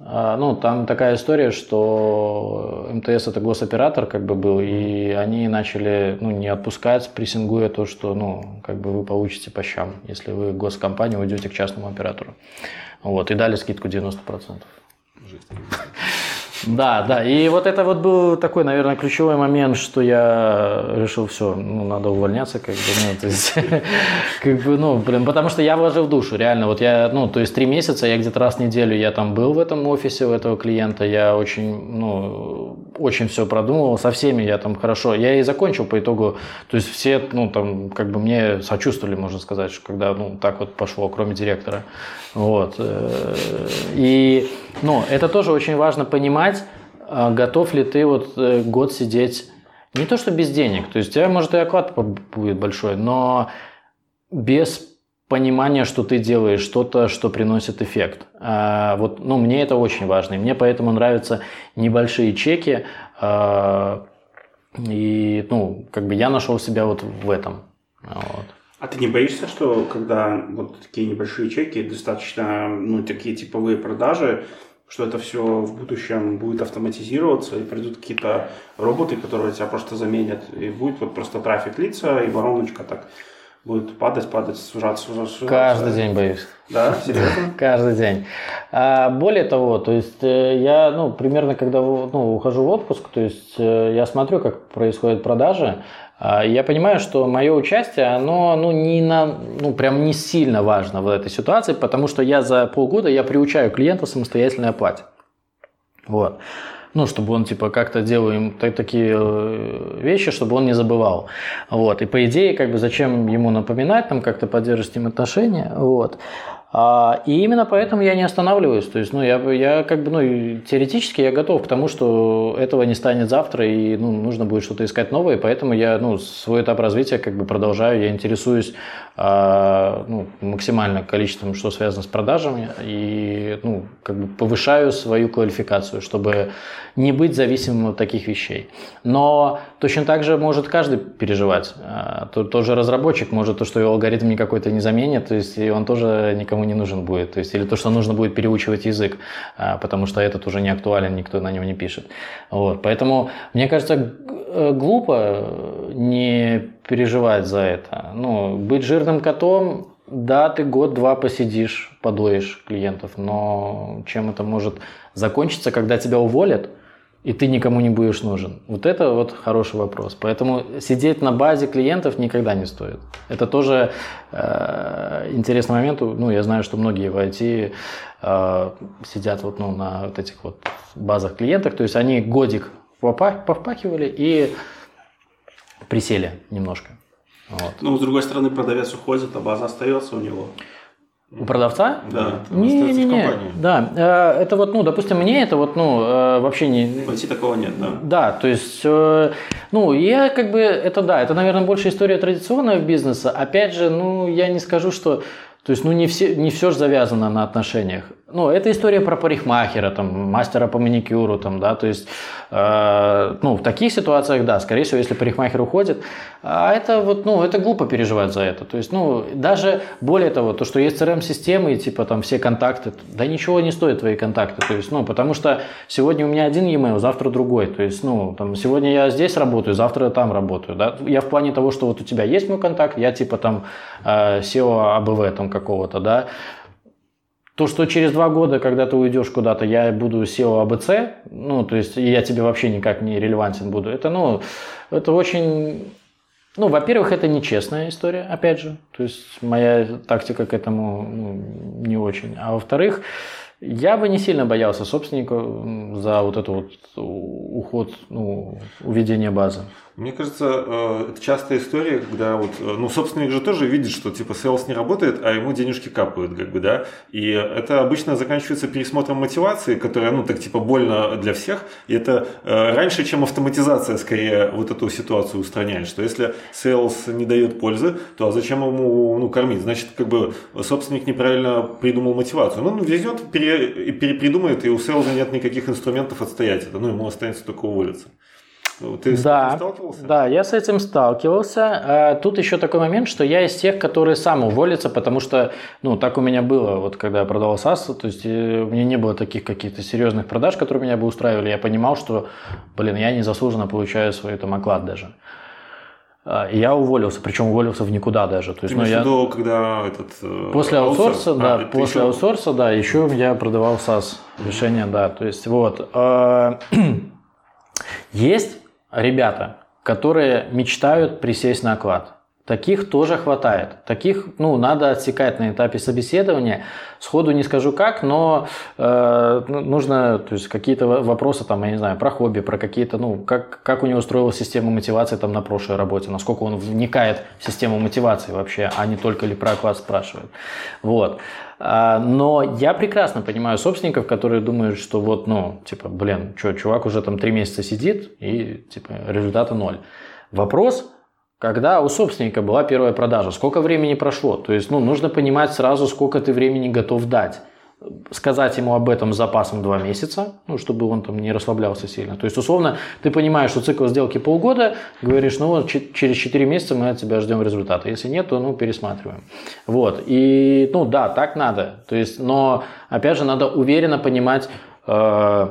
А, ну, там такая история, что МТС это госоператор как бы был, и они начали ну, не отпускать, прессингуя то, что ну, как бы вы получите по щам, если вы госкомпания уйдете к частному оператору. Вот, и дали скидку 90%. Жесть. Да, да. И вот это вот был такой, наверное, ключевой момент, что я решил, все, ну, надо увольняться, как бы, ну, то есть, как бы, ну, блин, потому что я вложил душу, реально, вот я, ну, то есть три месяца, я где-то раз в неделю я там был в этом офисе у этого клиента, я очень, ну, очень все продумывал, со всеми я там хорошо, я и закончил по итогу, то есть все, ну, там, как бы мне сочувствовали, можно сказать, что когда, ну, так вот пошло, кроме директора, вот, э, и, ну, это тоже очень важно понимать, а готов ли ты вот э, год сидеть не то что без денег, то есть у тебя может и оклад будет большой, но без понимания, что ты делаешь что-то, что приносит эффект. А, вот, ну, мне это очень важно, и мне поэтому нравятся небольшие чеки, а, и, ну, как бы я нашел себя вот в этом. Вот. А ты не боишься, что когда вот такие небольшие чеки, достаточно, ну, такие типовые продажи, что это все в будущем будет автоматизироваться, и придут какие-то роботы, которые тебя просто заменят, и будет вот просто трафик лица, и вороночка так будет падать, падать, сужаться, сужаться. Каждый день боюсь. Да, серьезно? Каждый день. А, более того, то есть э, я, ну, примерно, когда ну, ухожу в отпуск, то есть э, я смотрю, как происходят продажи, я понимаю, что мое участие, оно ну, не на, ну, прям не сильно важно в этой ситуации, потому что я за полгода я приучаю клиента самостоятельной оплате. Вот. Ну, чтобы он, типа, как-то делал им такие э, вещи, чтобы он не забывал. Вот. И по идее, как бы, зачем ему напоминать, там, как-то поддерживать с ним отношения. Вот. А, и именно поэтому я не останавливаюсь. То есть, ну, я, я как бы, ну, теоретически я готов к тому, что этого не станет завтра, и, ну, нужно будет что-то искать новое, поэтому я, ну, свой этап развития как бы продолжаю, я интересуюсь а, ну, максимально количеством, что связано с продажами, и, ну, как бы повышаю свою квалификацию, чтобы не быть зависимым от таких вещей. Но точно так же может каждый переживать. А, тот же разработчик может то, что его алгоритм не какой-то не заменит, то есть и он тоже никому не нужен будет. То есть или то, что нужно будет переучивать язык, а, потому что этот уже не актуален, никто на нем не пишет. Вот. Поэтому, мне кажется, э, глупо не переживать за это. Ну, быть жирным котом да, ты год-два посидишь, подоишь клиентов, но чем это может закончиться, когда тебя уволят – и ты никому не будешь нужен? Вот это вот хороший вопрос. Поэтому сидеть на базе клиентов никогда не стоит. Это тоже э, интересный момент. Ну, я знаю, что многие в IT э, сидят вот, ну, на вот этих вот базах клиентов. То есть они годик повпахивали и присели немножко. Вот. Ну, с другой стороны, продавец уходит, а база остается у него. У продавца? Да. Не, не, не, да. Э, это вот, ну, допустим, мне это вот, ну, э, вообще не. В такого нет, да. Да, то есть, э, ну, я как бы, это да, это, наверное, больше история традиционного бизнеса. Опять же, ну, я не скажу, что, то есть, ну, не все, не все же завязано на отношениях. Ну, это история про парикмахера, там, мастера по маникюру, там, да, то есть, э, ну, в таких ситуациях, да, скорее всего, если парикмахер уходит, а это вот, ну, это глупо переживать за это, то есть, ну, даже более того, то, что есть CRM-системы, и, типа, там, все контакты, да ничего не стоят твои контакты, то есть, ну, потому что сегодня у меня один e-mail, завтра другой, то есть, ну, там, сегодня я здесь работаю, завтра я там работаю, да, я в плане того, что вот у тебя есть мой контакт, я, типа, там, э, SEO АБВ, там, какого-то, да, то, что через два года, когда ты уйдешь куда-то, я буду SEO АБЦ, ну, то есть я тебе вообще никак не релевантен буду, это, ну, это очень Ну, во-первых, это нечестная история, опять же. То есть моя тактика к этому ну, не очень. А во-вторых, я бы не сильно боялся собственника за вот это вот уход, ну, уведение базы. Мне кажется, э, это частая история, когда вот, э, ну, собственник же тоже видит, что типа sales не работает, а ему денежки капают, как бы, да, и это обычно заканчивается пересмотром мотивации, которая, ну, так типа больно для всех, и это э, раньше, чем автоматизация, скорее, вот эту ситуацию устраняет, что если sales не дает пользы, то а зачем ему, ну, кормить? Значит, как бы собственник неправильно придумал мотивацию. Ну, он везет, пере, перепридумает, и у sales нет никаких инструментов отстоять это, ну, ему останется только уволиться. Ты с да, этим сталкивался? Да, я с этим сталкивался. А тут еще такой момент, что я из тех, которые сам уволится, потому что, ну, так у меня было, вот когда я продавал SaaS, то есть э, у меня не было таких каких-то серьезных продаж, которые меня бы устраивали. Я понимал, что, блин, я незаслуженно получаю свой там оклад даже. А, и я уволился, причем уволился в никуда даже. То есть, Ты ну, я... виду, когда этот... Э, после аутсорса, аутсорс? да, а, после еще... аутсорса, да, еще я продавал SaaS решения, да, то есть вот. А, есть ребята, которые мечтают присесть на оклад. Таких тоже хватает. Таких, ну, надо отсекать на этапе собеседования. Сходу не скажу как, но э, ну, нужно, то есть какие-то вопросы там, я не знаю, про хобби, про какие-то, ну, как, как у него строилась система мотивации там на прошлой работе, насколько он вникает в систему мотивации вообще, а не только ли про оклад спрашивает. Вот. А, но я прекрасно понимаю собственников, которые думают, что вот, ну, типа, блин, что, чувак уже там три месяца сидит и, типа, результата ноль. Вопрос, когда у собственника была первая продажа, сколько времени прошло? То есть, ну, нужно понимать сразу, сколько ты времени готов дать сказать ему об этом с запасом 2 месяца, ну, чтобы он там не расслаблялся сильно. То есть, условно, ты понимаешь, что цикл сделки полгода, говоришь, ну вот через 4 месяца мы от тебя ждем результата. Если нет, то, ну, пересматриваем. Вот. И, ну, да, так надо. То есть, но, опять же, надо уверенно понимать, э,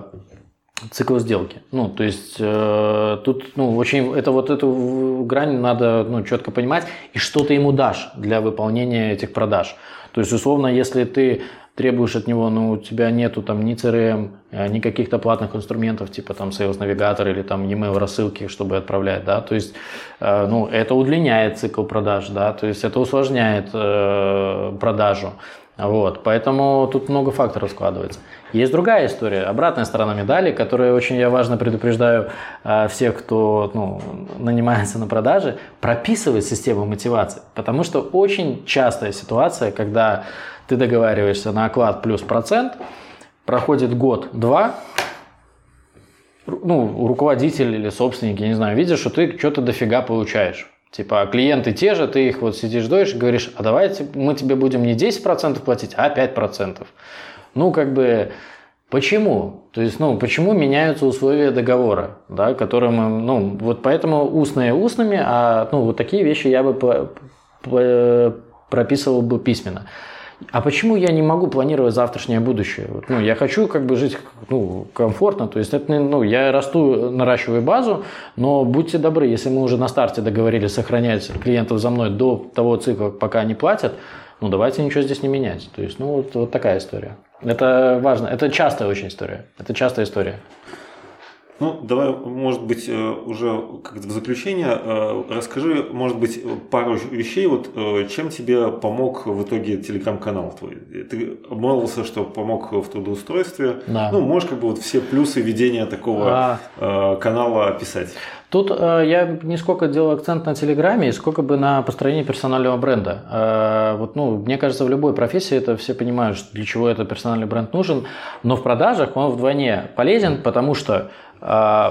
цикл сделки. Ну, то есть э, тут, ну, очень, это вот эту грань надо, ну, четко понимать, и что ты ему дашь для выполнения этих продаж. То есть, условно, если ты требуешь от него, но у тебя нету там ни CRM, э, ни каких-то платных инструментов, типа там Sales Navigator или там e-mail рассылки, чтобы отправлять, да, то есть, э, ну, это удлиняет цикл продаж, да, то есть это усложняет э, продажу. Вот, поэтому тут много факторов складывается. Есть другая история, обратная сторона медали, которая очень я важно предупреждаю э, всех, кто ну, нанимается на продаже, прописывать систему мотивации. Потому что очень частая ситуация, когда ты договариваешься на оклад плюс процент, проходит год-два, ну, руководитель или собственник, я не знаю, видишь, что ты что-то дофига получаешь. Типа клиенты те же, ты их вот сидишь, доешь, говоришь, а давайте мы тебе будем не 10% платить, а 5%. Ну, как бы, почему? То есть, ну, почему меняются условия договора, да, которые мы, ну, вот поэтому устные устными, а, ну, вот такие вещи я бы прописывал бы письменно а почему я не могу планировать завтрашнее будущее? Вот, ну, я хочу как бы жить ну, комфортно, то есть это, ну, я расту, наращиваю базу, но будьте добры, если мы уже на старте договорились сохранять клиентов за мной до того цикла, пока они платят, ну давайте ничего здесь не менять. То есть, ну вот, вот такая история. Это важно, это частая очень история. Это частая история. Ну, давай, может быть, э, уже как в заключение э, расскажи, может быть, пару вещей. Вот э, чем тебе помог в итоге телеграм-канал твой? Ты обмолвился, что помог в трудоустройстве. Да. Ну, можешь как бы вот все плюсы ведения такого а... канала описать? Тут э, я не сколько делал акцент на Телеграме, сколько бы на построении персонального бренда. Э, вот, ну, мне кажется, в любой профессии это все понимают, для чего этот персональный бренд нужен, но в продажах он вдвойне полезен, потому что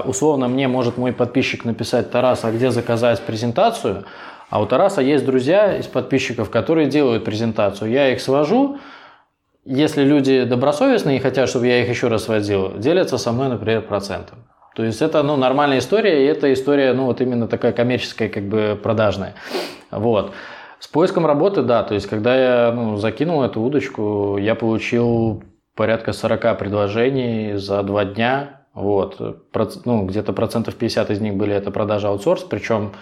условно мне может мой подписчик написать, Тарас, а где заказать презентацию? А у Тараса есть друзья из подписчиков, которые делают презентацию. Я их свожу, если люди добросовестные и хотят, чтобы я их еще раз сводил, делятся со мной, например, процентом. То есть это ну, нормальная история, и это история ну, вот именно такая коммерческая, как бы продажная. Вот. С поиском работы, да, то есть когда я ну, закинул эту удочку, я получил порядка 40 предложений за два дня, вот. Ну, где-то процентов 50 из них были это продажа аутсорс, причем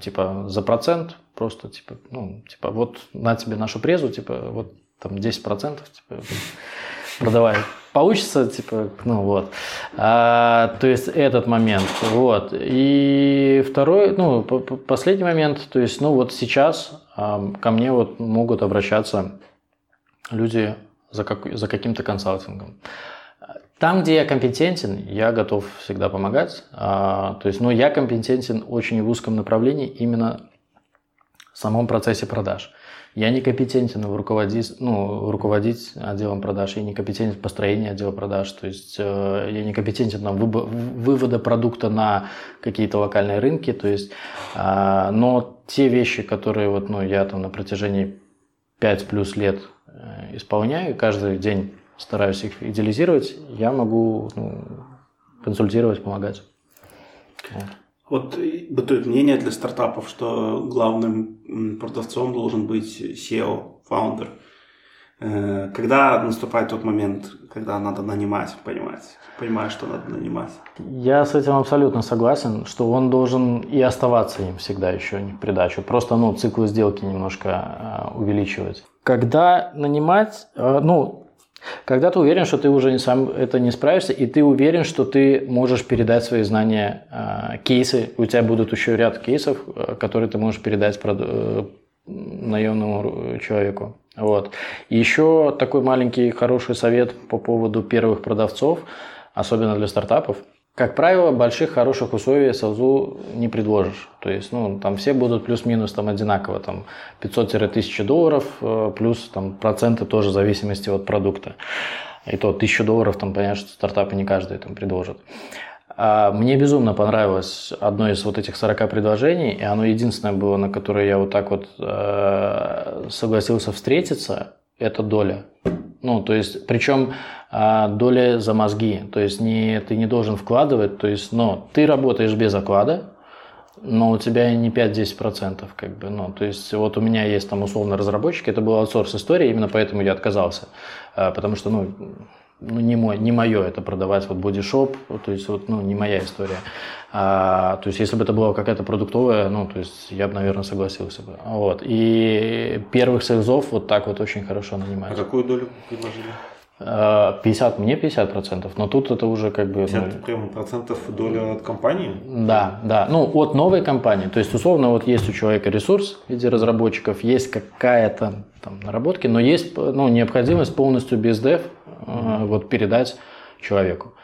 типа за процент просто типа, ну, типа вот на тебе нашу презу, типа вот там 10 процентов, типа продавай получится, типа, ну вот. А, то есть этот момент, вот. И второй, ну, последний момент, то есть, ну вот сейчас а, ко мне вот могут обращаться люди за, как, за каким-то консалтингом. Там, где я компетентен, я готов всегда помогать. А, то есть, ну, я компетентен очень в узком направлении именно в самом процессе продаж. Я не компетентен в руководить, ну, руководить отделом продаж, я не компетентен в построении отдела продаж, то есть э, я не компетентен на вывода продукта на какие-то локальные рынки, то есть, э, но те вещи, которые вот, ну, я там на протяжении 5 плюс лет э, исполняю, каждый день стараюсь их идеализировать, я могу ну, консультировать, помогать. Вот. Вот бытует мнение для стартапов, что главным продавцом должен быть SEO, фаундер. Э, когда наступает тот момент, когда надо нанимать, понимать, понимаешь, что надо нанимать? Я с этим абсолютно согласен, что он должен и оставаться им всегда еще не в придачу. Просто ну, циклы сделки немножко э, увеличивать. Когда нанимать, э, ну, когда ты уверен, что ты уже не сам это не справишься, и ты уверен, что ты можешь передать свои знания, э, кейсы, у тебя будут еще ряд кейсов, э, которые ты можешь передать э, наемному человеку. Вот. Еще такой маленький хороший совет по поводу первых продавцов, особенно для стартапов – как правило, больших хороших условий СЛЗу не предложишь. То есть, ну, там все будут плюс-минус там одинаково, там 500-1000 долларов, э, плюс там проценты тоже в зависимости от продукта. И то 1000 долларов, там, понятно, что стартапы не каждый там предложит. А мне безумно понравилось одно из вот этих 40 предложений, и оно единственное было, на которое я вот так вот э, согласился встретиться, это доля. Ну, то есть, причем а, доля за мозги. То есть не, ты не должен вкладывать, то есть, но ты работаешь без оклада, но у тебя не 5-10%, как бы, ну, то есть, вот у меня есть там условно разработчики, это была аутсорс история, именно поэтому я отказался, а, потому что, ну, ну, не, мой, не мое это продавать вот бодишоп, то есть вот, ну, не моя история. А, то есть если бы это была какая-то продуктовая, ну, то есть я бы, наверное, согласился бы. Вот. И первых сейлзов вот так вот очень хорошо нанимать. А какую долю предложили? 50, мне 50 процентов, но тут это уже как бы... 50 ну, прям процентов доля от компании? Да, да, ну от новой компании, то есть условно вот есть у человека ресурс в виде разработчиков, есть какая-то там наработки, но есть ну, необходимость полностью без дев mm-hmm. вот передать человеку.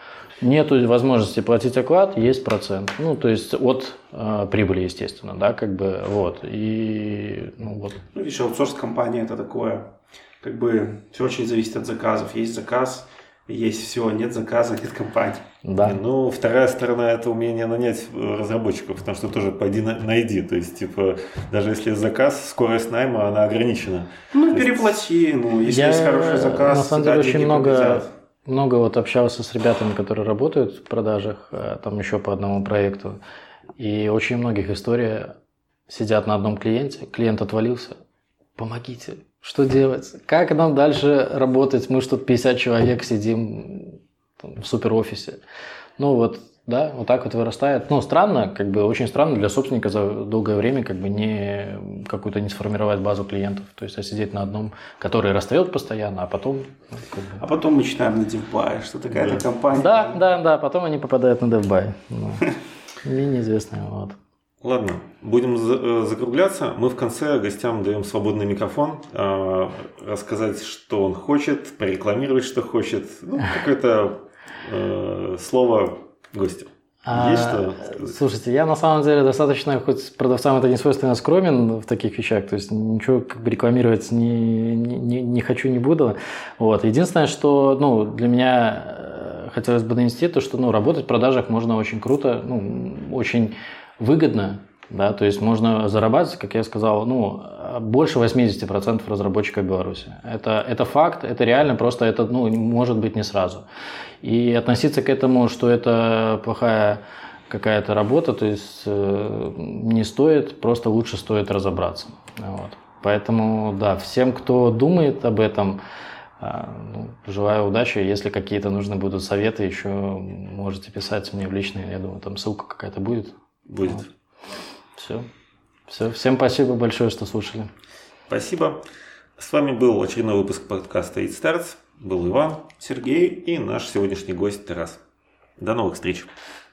Нету возможности платить оклад, есть процент. Ну, то есть от э, прибыли, естественно, да, как бы вот. И ну вот. Ну, видишь, аутсорс компания это такое как бы все очень зависит от заказов. Есть заказ, есть все, нет заказа, нет компании. Да. Ну, вторая сторона это умение нанять э, разработчиков, потому что тоже пойди найди. То есть, типа, даже если заказ, скорость найма, она ограничена. Ну, То переплати, есть... ну, если Я, есть хороший заказ. На самом деле, очень много, много вот общался с ребятами, которые работают в продажах, э, там еще по одному проекту. И очень многих история сидят на одном клиенте, клиент отвалился, помогите, что делать? Как нам дальше работать? Мы что тут 50 человек сидим там, в суперофисе. Ну вот, да, вот так вот вырастает. Ну, странно, как бы очень странно для собственника за долгое время как бы не какую-то не сформировать базу клиентов. То есть, а сидеть на одном, который расстает постоянно, а потом... Ну, как бы... А потом мы читаем на DevBuy, что такая-то компания. Да, да, да, потом они попадают на DevBuy. Ну, мне неизвестно, вот. Ладно, будем э, закругляться. Мы в конце гостям даем свободный микрофон, э, рассказать, что он хочет, порекламировать, что хочет. Ну, какое-то э, слово гостю. А, Есть что сказать? Слушайте, я на самом деле достаточно, хоть продавцам это не свойственно, скромен в таких вещах, то есть ничего как бы рекламировать не, не, не хочу, не буду. Вот. Единственное, что ну, для меня хотелось бы донести, то, что ну, работать в продажах можно очень круто, ну, очень выгодно, да, то есть можно зарабатывать, как я сказал, ну, больше 80% разработчиков Беларуси. Это, это факт, это реально, просто это, ну, может быть не сразу. И относиться к этому, что это плохая какая-то работа, то есть э, не стоит, просто лучше стоит разобраться. Вот. Поэтому, да, всем, кто думает об этом, э, ну, желаю удачи. Если какие-то нужны будут советы, еще можете писать мне в личные, я думаю, там ссылка какая-то будет будет. Вот. Все. Все. Всем спасибо большое, что слушали. Спасибо. С вами был очередной выпуск подкаста It Starts. был Иван Сергей. и наш сегодняшний гость Тарас. До новых встреч.